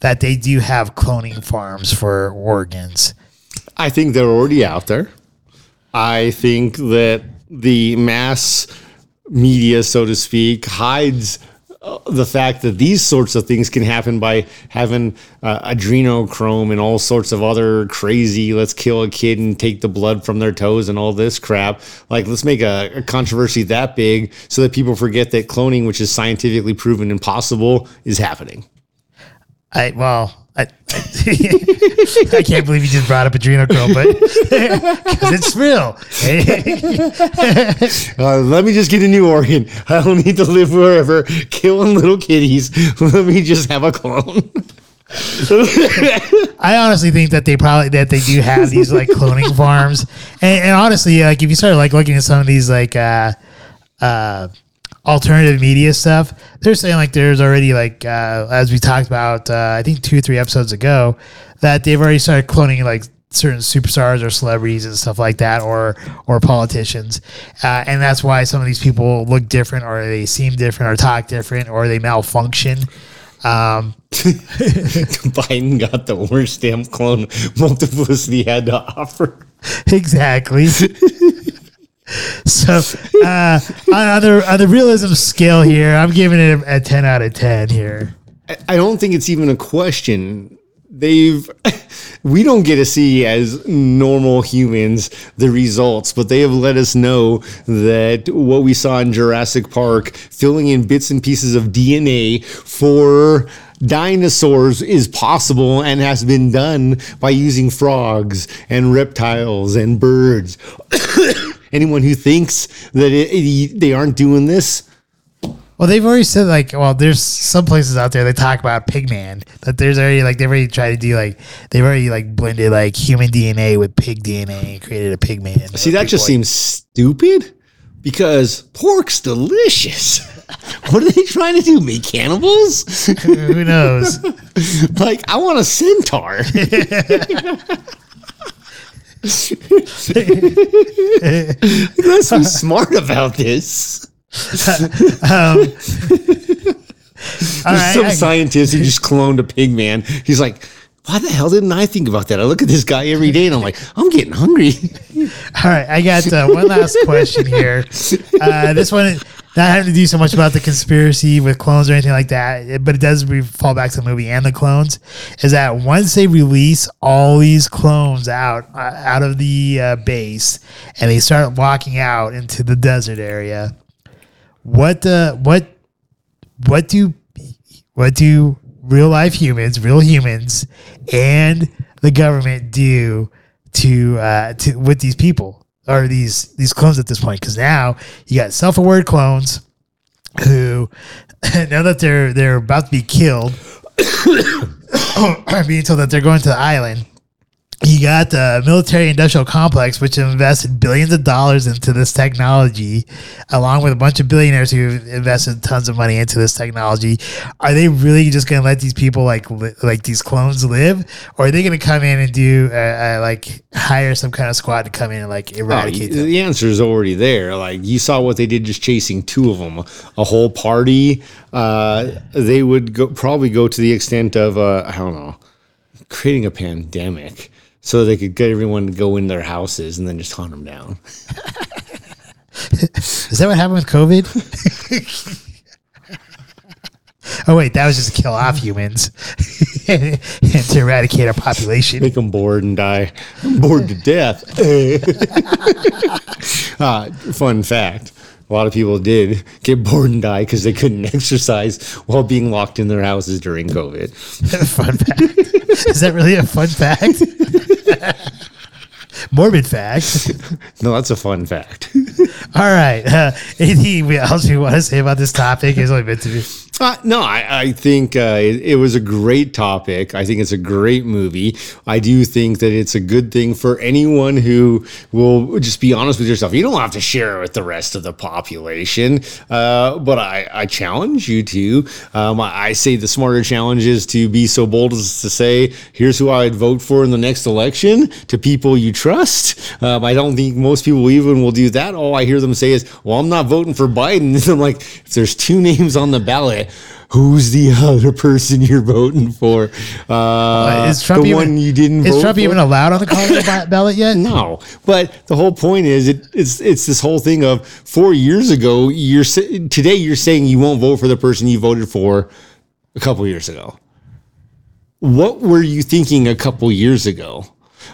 that they do have cloning farms for organs? I think they're already out there. I think that the mass media, so to speak, hides uh, the fact that these sorts of things can happen by having uh, adrenochrome and all sorts of other crazy let's kill a kid and take the blood from their toes and all this crap. Like let's make a, a controversy that big so that people forget that cloning which is scientifically proven impossible is happening. I well, I, I, can't believe you just brought up adrenochrome, but because it's real. Uh, let me just get a new organ. I don't need to live wherever, killing little kitties. Let me just have a clone. I honestly think that they probably that they do have these like cloning farms, and, and honestly, like if you start like looking at some of these like uh, uh, alternative media stuff, they're saying like there's already like uh, as we talked about, uh, I think two or three episodes ago, that they've already started cloning like certain superstars or celebrities and stuff like that, or or politicians, uh, and that's why some of these people look different, or they seem different, or talk different, or they malfunction. Um, Biden got the worst damn clone multiplicity had to offer. exactly. so uh, on, the on the realism scale here, I'm giving it a, a 10 out of 10 here. I don't think it's even a question. They've we don't get to see as normal humans the results, but they have let us know that what we saw in Jurassic Park, filling in bits and pieces of DNA for dinosaurs is possible and has been done by using frogs and reptiles and birds. Anyone who thinks that it, it- they aren't doing this, Well, they've already said like, well, there's some places out there they talk about Pigman that there's already like they've already tried to do like they've already like blended like human DNA with pig DNA and created a Pigman. See, that just seems stupid because pork's delicious. what are they trying to do? Make cannibals? Who knows? like, I want a centaur. Let's be smart about this. All There's right, some I- scientist who just cloned a pig man. He's like, why the hell didn't I think about that? I look at this guy every day and I'm like, I'm getting hungry. All right, I got uh, one last question here. Uh, this one not having to do so much about the conspiracy with clones or anything like that, but it does fall back to the movie and the clones. Is that once they release all these clones out uh, out of the uh, base and they start walking out into the desert area, what uh, what what do what do real life humans, real humans, and the government do to uh, to with these people or these these clones at this point? Because now you got self aware clones who now that they're they're about to be killed, are being told that they're going to the island. You got the military industrial complex, which invested billions of dollars into this technology, along with a bunch of billionaires who invested tons of money into this technology. Are they really just going to let these people like li- like these clones live, or are they going to come in and do uh, uh, like hire some kind of squad to come in and like eradicate them? the answer is already there. Like you saw what they did just chasing two of them, a whole party. Uh, they would go, probably go to the extent of uh, I don't know, creating a pandemic so they could get everyone to go in their houses and then just hunt them down. Is that what happened with COVID? oh wait, that was just to kill off humans and to eradicate our population. Make them bored and die. I'm bored to death. uh, fun fact. A lot of people did get bored and die because they couldn't exercise while being locked in their houses during COVID. fun fact. Is that really a fun fact? Morbid fact. No, that's a fun fact. All right. Uh, anything else you want to say about this topic? It's only meant to be. Uh, no, I, I think uh, it, it was a great topic. I think it's a great movie. I do think that it's a good thing for anyone who will just be honest with yourself. You don't have to share it with the rest of the population, uh, but I, I challenge you to. Um, I, I say the smarter challenge is to be so bold as to say, here's who I would vote for in the next election to people you trust. Um, I don't think most people even will do that. All I hear them say is, well, I'm not voting for Biden. And I'm like, if there's two names on the ballot, who's the other person you're voting for? Uh, is Trump the even, one you didn't Is Trump for? even allowed on the college ballot yet? No, but the whole point is it, it's it's this whole thing of four years ago. You're today you're saying you won't vote for the person you voted for a couple years ago. What were you thinking a couple years ago?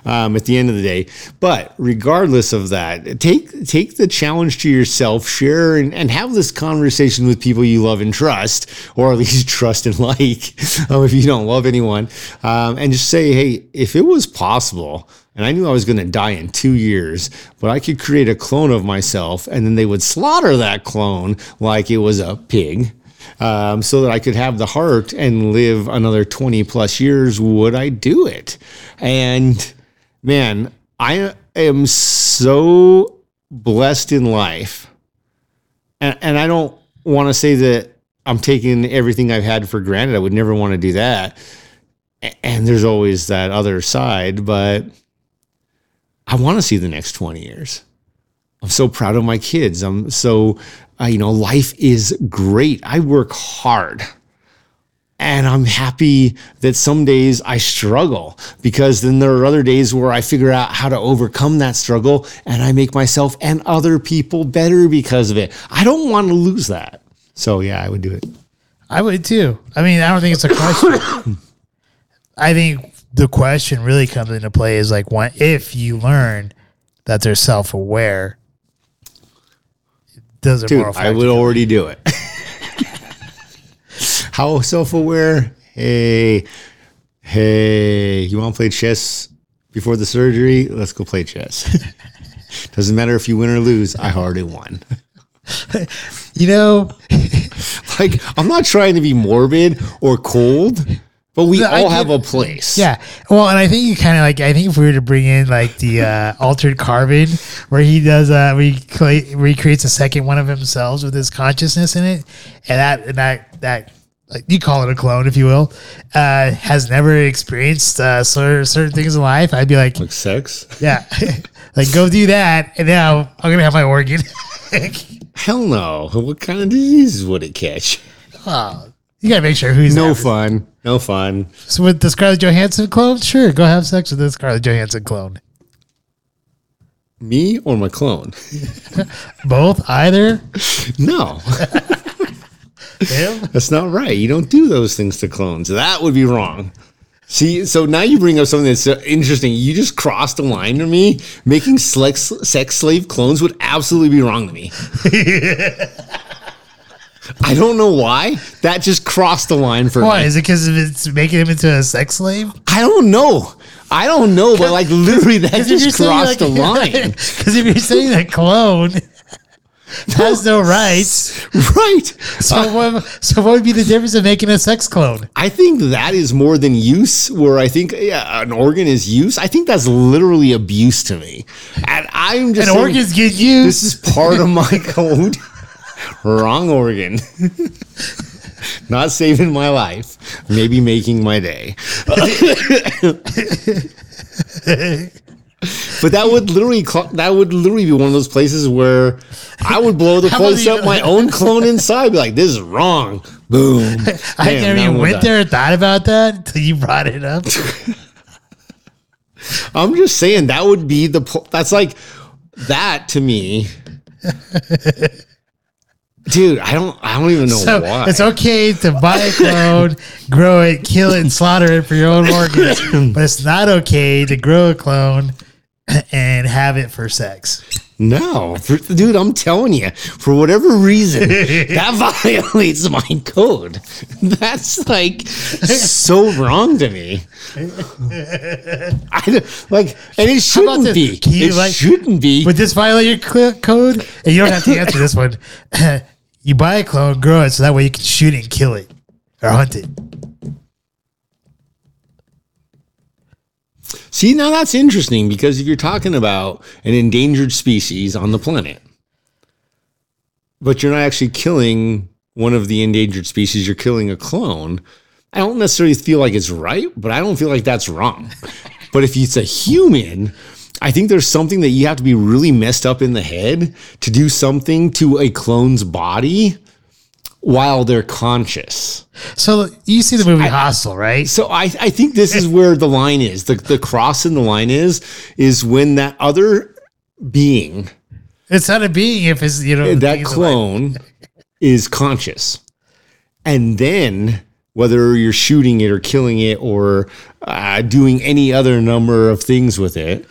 Um, at the end of the day, but regardless of that, take take the challenge to yourself, share and, and have this conversation with people you love and trust, or at least trust and like. um, if you don't love anyone, um, and just say, hey, if it was possible, and I knew I was going to die in two years, but I could create a clone of myself, and then they would slaughter that clone like it was a pig, um, so that I could have the heart and live another 20 plus years, would I do it? And man, I am so blessed in life. And, and I don't want to say that I'm taking everything I've had for granted. I would never want to do that. And there's always that other side, but I want to see the next 20 years. I'm so proud of my kids. I'm so, uh, you know, life is great. I work hard. And I'm happy that some days I struggle because then there are other days where I figure out how to overcome that struggle and I make myself and other people better because of it. I don't want to lose that. So, yeah, I would do it. I would too. I mean, I don't think it's a question. I think the question really comes into play is like, what if you learn that they're self aware? Does it Dude, I would already do it. How self aware? Hey, hey, you want to play chess before the surgery? Let's go play chess. Doesn't matter if you win or lose, I already won. You know, Like, I'm not trying to be morbid or cold, but we all have a place. yeah. Well, and I think you kind of like. I think if we were to bring in like the uh, altered carbon, where he does, uh, where he recreates a second one of himself with his consciousness in it, and that and that that. Like you call it a clone, if you will, uh, has never experienced uh, certain, certain things in life. I'd be like, Like sex? Yeah. like go do that and now I'm gonna have my organ. Hell no. What kind of diseases would it catch? oh, you gotta make sure who's No no fun. No fun. So with the Scarlett Johansson clone, sure, go have sex with the Scarlett Johansson clone. Me or my clone? Both, either. No. That's not right. You don't do those things to clones. That would be wrong. See, so now you bring up something that's uh, interesting. You just crossed the line to me. Making sex, sex slave clones would absolutely be wrong to me. I don't know why. That just crossed the line for Why? me. Why? Is it because it's making him into a sex slave? I don't know. I don't know, but like literally that just crossed the line. Because if you're saying that clone has no rights, right. so uh, what? So what would be the difference of making a sex clone? I think that is more than use, where I think yeah, an organ is use. I think that's literally abuse to me. And I'm just And saying, organs get used. This is part of my code. Wrong organ. Not saving my life. Maybe making my day. But that would literally cl- that would literally be one of those places where I would blow the place up my own clone inside. Be like, this is wrong. Boom. I Damn, never even went there and thought about that until you brought it up. I'm just saying that would be the pl- that's like that to me. Dude, I don't I don't even know So why. it's okay to buy a clone, grow it, kill it, and slaughter it for your own organs, but it's not okay to grow a clone and have it for sex. No, for, dude, I'm telling you, for whatever reason, that violates my code. That's like so wrong to me. I like, and it shouldn't be. It like- shouldn't be. Would this violate your code? And you don't have to answer this one. you buy a clone, grow it, so that way you can shoot it and kill it or hunt it. See, now that's interesting because if you're talking about an endangered species on the planet, but you're not actually killing one of the endangered species, you're killing a clone. I don't necessarily feel like it's right, but I don't feel like that's wrong. but if it's a human, I think there's something that you have to be really messed up in the head to do something to a clone's body while they're conscious. So you see the movie Hostel, right? So I, I think this is where the line is. The the cross in the line is is when that other being, It's not a being if it's you know that clone, is conscious. And then whether you're shooting it or killing it or uh, doing any other number of things with it,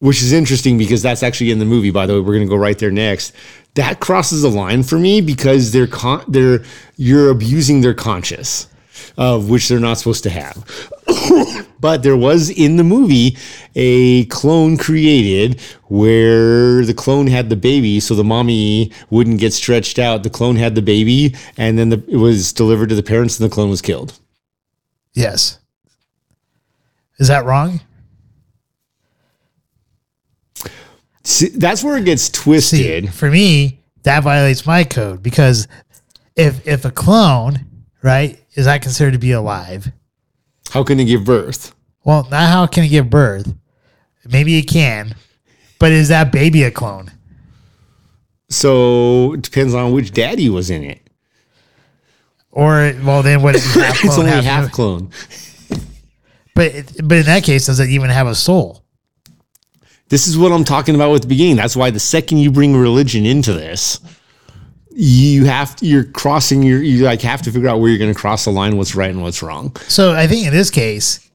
which is interesting because that's actually in the movie. By the way, we're going to go right there next. That crosses the line for me because they're con- they're you're abusing their conscience of which they're not supposed to have. but there was in the movie a clone created where the clone had the baby, so the mommy wouldn't get stretched out. The clone had the baby, and then the, it was delivered to the parents, and the clone was killed. Yes. Is that wrong? See, that's where it gets See, twisted. for me, that violates my code because if if a clone, right, is not considered to be alive, How can it give birth? well, not how can it give birth? Maybe it can, but is that baby a clone? So it depends on which daddy was in it. Or well, then what? half It's only half- half clone. But but in that case, does it even have a soul? This is what I'm talking about with the beginning. That's why the second you bring religion into this, you have to, you're crossing your you like have to figure out where you're going to cross the line what's right and what's wrong So I think in this case,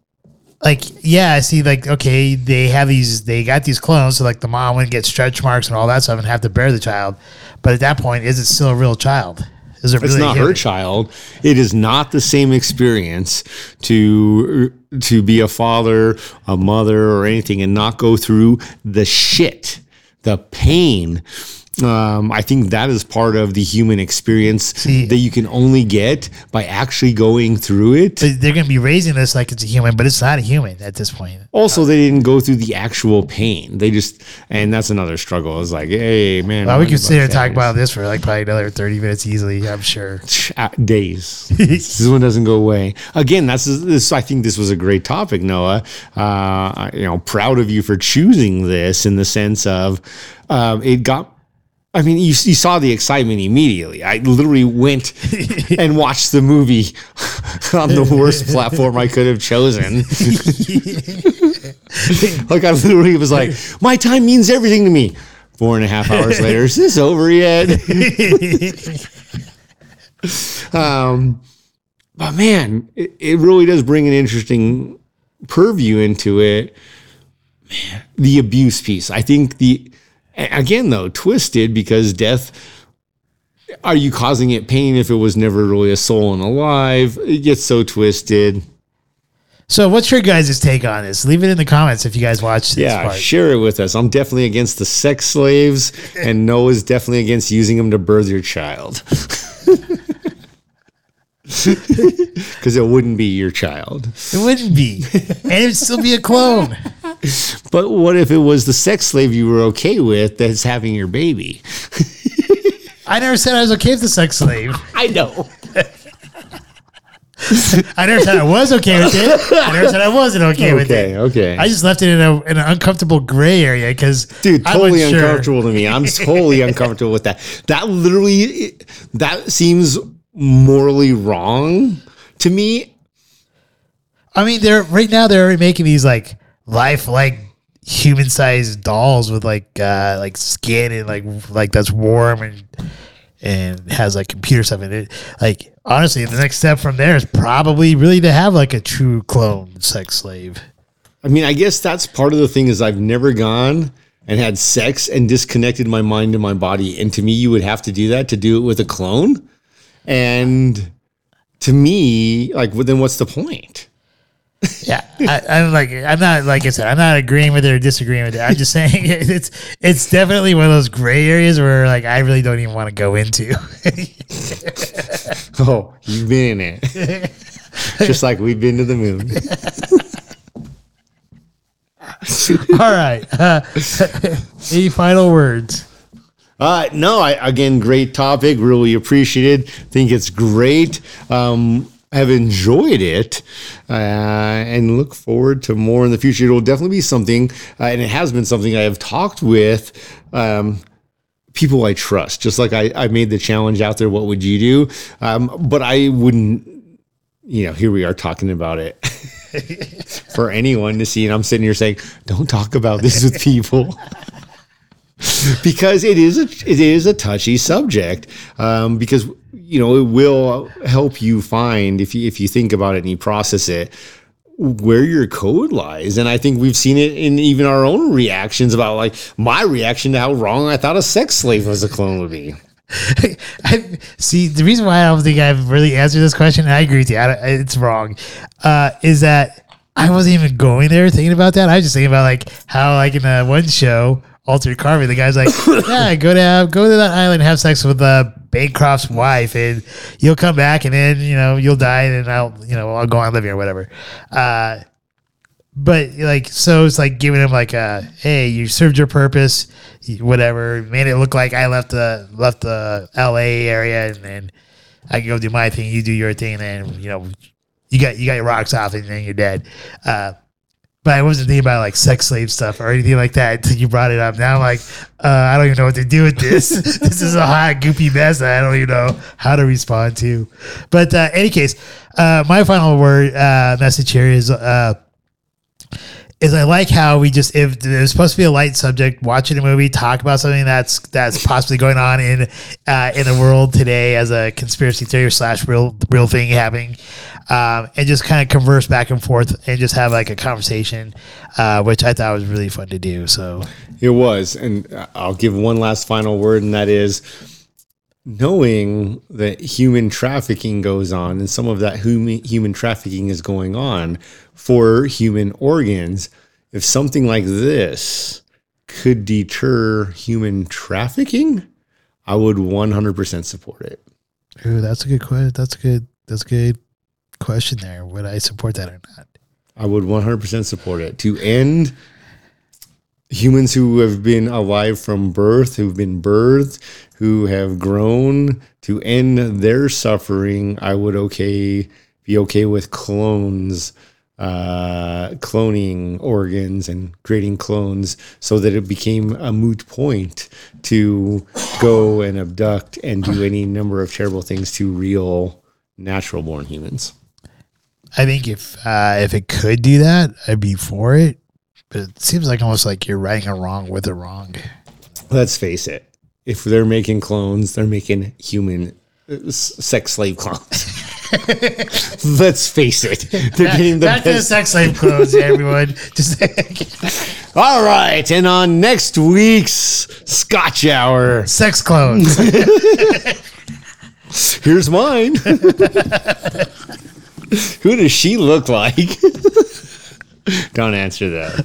like, yeah, I see, like, okay, they have these, they got these clones, so like the mom wouldn't get stretch marks and all that stuff and have to bear the child. But at that point, is it still a real child? Is it it's really not her child it is not the same experience to to be a father a mother or anything and not go through the shit the pain um, I think that is part of the human experience See- that you can only get by actually going through it. They're going to be raising this like it's a human, but it's not a human at this point. Also, they didn't go through the actual pain. They just, and that's another struggle. It's like, hey, man. Well, we could sit here and talk about this for like probably another 30 minutes easily, I'm sure. uh, days. this one doesn't go away. Again, that's this. I think this was a great topic, Noah. Uh, you know, proud of you for choosing this in the sense of um, it got. I mean, you, you saw the excitement immediately. I literally went and watched the movie on the worst platform I could have chosen. like I literally was like, my time means everything to me. Four and a half hours later, is this over yet? Um, but man, it, it really does bring an interesting purview into it. Man, the abuse piece. I think the again though twisted because death. Are you causing it pain if it was never really a soul and alive? It gets so twisted. So, what's your guys' take on this? Leave it in the comments if you guys watched this Yeah, part. share it with us. I'm definitely against the sex slaves, and Noah's definitely against using them to birth your child. Because it wouldn't be your child. It wouldn't be. and it'd still be a clone. But what if it was the sex slave you were okay with that's having your baby? I never said I was okay with the sex slave. I know. I never said I was okay with it. I never said I wasn't okay, with it. okay. I just left it in, a, in an uncomfortable gray area because Dude, totally wasn't sure. uncomfortable to me. I'm totally uncomfortable with that. That literally, that seems morally wrong to me. I mean, they're right now they're making these like life like human sized dolls with like uh like skin and like like that's warm and and has like computer stuff in it. Like honestly, the next step from there is probably really to have like a true clone sex slave. I mean, I guess that's part of the thing is I've never gone and had sex and disconnected my mind and my body. And to me, you would have to do that to do it with a clone. And to me, like, well, then what's the point? Yeah, I, I'm like I'm not like I said I'm not agreeing with it or disagreeing with it. I'm just saying it's it's definitely one of those gray areas where like I really don't even want to go into. Oh, you've been in it. Just like we've been to the moon. All right, uh, any final words? Uh, no, I, again, great topic. Really appreciated. Think it's great. Um, have enjoyed it uh, and look forward to more in the future. It will definitely be something, uh, and it has been something I have talked with um, people I trust. Just like I, I made the challenge out there, what would you do? Um, but I wouldn't, you know, here we are talking about it for anyone to see. And I'm sitting here saying, don't talk about this with people because it is a it is a touchy subject. Um, because you know it will help you find if you if you think about it and you process it where your code lies. And I think we've seen it in even our own reactions about like my reaction to how wrong I thought a sex slave was a clone would be. I see the reason why I don't think I've really answered this question. I agree with you. I, it's wrong. Uh, is that I wasn't even going there thinking about that. I was just thinking about like how like in the one show, Altered Carbon, the guy's like, yeah, go to go to that island, have sex with uh, Bancroft's wife, and you'll come back, and then you know you'll die, and I'll you know I'll go on living or whatever. Uh, but like so it's like giving him like a hey you served your purpose whatever made it look like i left the left the la area and then i can go do my thing you do your thing and you know you got you got your rocks off and then you're dead uh but I wasn't thinking about like sex slave stuff or anything like that until you brought it up. Now I'm like, uh, I don't even know what to do with this. this is a hot, goopy mess that I don't even know how to respond to. But uh, any case, uh, my final word uh, message here is uh, is I like how we just if there's supposed to be a light subject, watching a movie, talk about something that's that's possibly going on in uh, in the world today as a conspiracy theory slash real real thing happening, um, and just kind of converse back and forth and just have like a conversation, uh, which I thought was really fun to do. So It was. And I'll give one last final word, and that is knowing that human trafficking goes on and some of that human, human trafficking is going on for human organs. If something like this could deter human trafficking, I would 100% support it. Ooh, that's a good question. That's a good. That's a good question. There, would I support that or not? I would 100% support it to end humans who have been alive from birth, who've been birthed, who have grown to end their suffering. I would okay be okay with clones, uh, cloning organs and creating clones so that it became a moot point to go and abduct and do any number of terrible things to real natural born humans. I think if uh, if it could do that, I'd be for it. But it seems like almost like you're righting a wrong with a wrong. let's face it if they're making clones they're making human uh, sex slave clones let's face it they're getting the Back to the best sex slave clothes, everyone. Just all right and on next week's scotch hour sex clones. here's mine who does she look like? Don't answer that.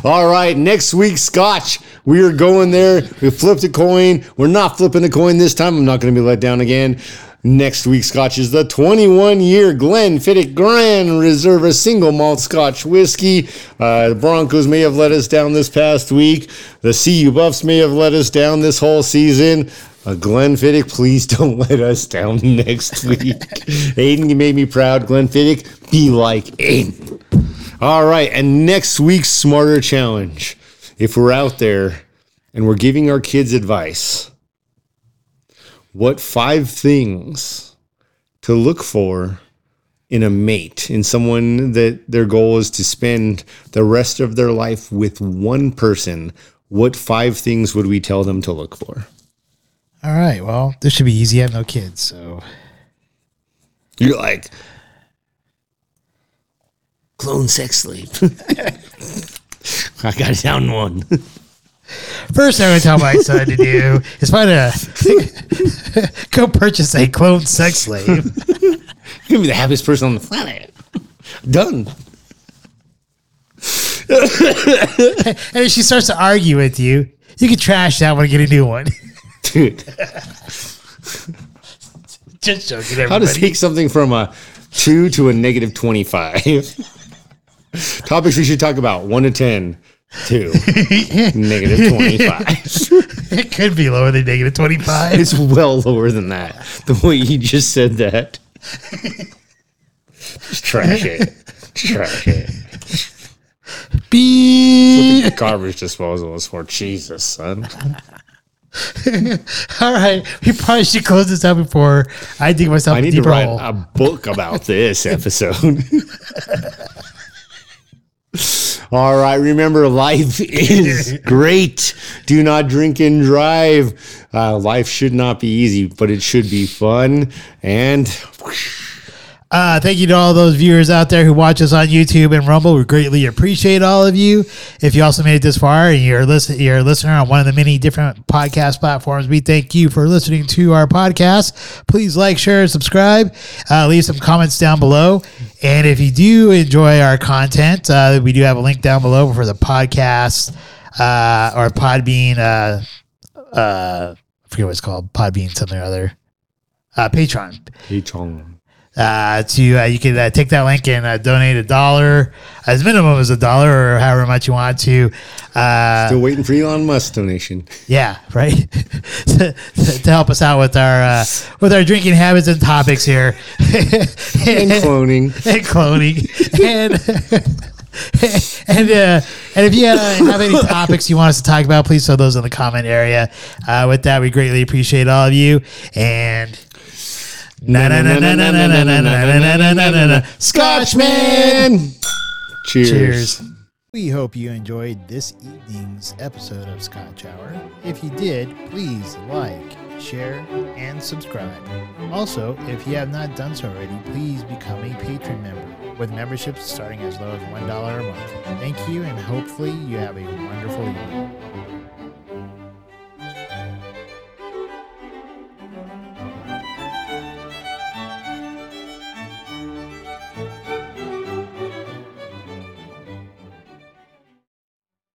All right next week, scotch. We are going there. We flipped a coin. We're not flipping a coin this time. I'm not going to be let down again. Next week, scotch is the 21 year Glenfiddich Grand Reserve, a single malt scotch whiskey. Uh, the Broncos may have let us down this past week. The CU Buffs may have let us down this whole season. Uh, Glenfiddich, please don't let us down next week. Aiden, you made me proud. Glenn Glenfiddich, be like Aiden. All right, and next week's Smarter Challenge. If we're out there and we're giving our kids advice, what five things to look for in a mate, in someone that their goal is to spend the rest of their life with one person? What five things would we tell them to look for? All right. Well, this should be easy. I have no kids, so You're like, clone sex slave. I got it down one. first, I'm going to tell my son to do is find a go purchase a clone sex slave. You're gonna be the happiest person on the planet. Done. And if she starts to argue with you, you can trash that one and get a new one. Dude, Just joking, how everybody. to take something from a two to a negative 25. Topics we should talk about one to 10, two, negative 25. it could be lower than negative 25. It's well lower than that. The way you just said that. Just trash it. Trash it. Beep. Garbage disposal is for Jesus, son. All right. We probably should close this out before I dig myself I need to write hole. a book about this episode. All right, remember life is great. Do not drink and drive. Uh, life should not be easy, but it should be fun. And Uh, thank you to all those viewers out there who watch us on YouTube and Rumble. We greatly appreciate all of you. If you also made it this far and you're listen, you're a listener on one of the many different podcast platforms, we thank you for listening to our podcast. Please like, share, subscribe. Uh, leave some comments down below. And if you do enjoy our content, uh, we do have a link down below for the podcast uh, or Podbean. Uh, uh, I forget what it's called. Podbean something or other. Patreon Chong. Uh, to uh, you can uh, take that link and uh, donate a dollar as minimum as a dollar or however much you want to uh, Still waiting for Elon Musk donation. Yeah right? To, to help us out with our uh, with our drinking habits and topics here. And cloning. and cloning. And and uh, and if you uh, have any topics you want us to talk about please throw those in the comment area. Uh, with that we greatly appreciate all of you and Scotchman. Cheers. We hope you enjoyed this evening's episode of Scotch Hour. If you did, please like, share, and subscribe. Also, if you have not done so already, please become a patron member with memberships starting as low as $1 a month. Thank you, and hopefully, you have a wonderful evening.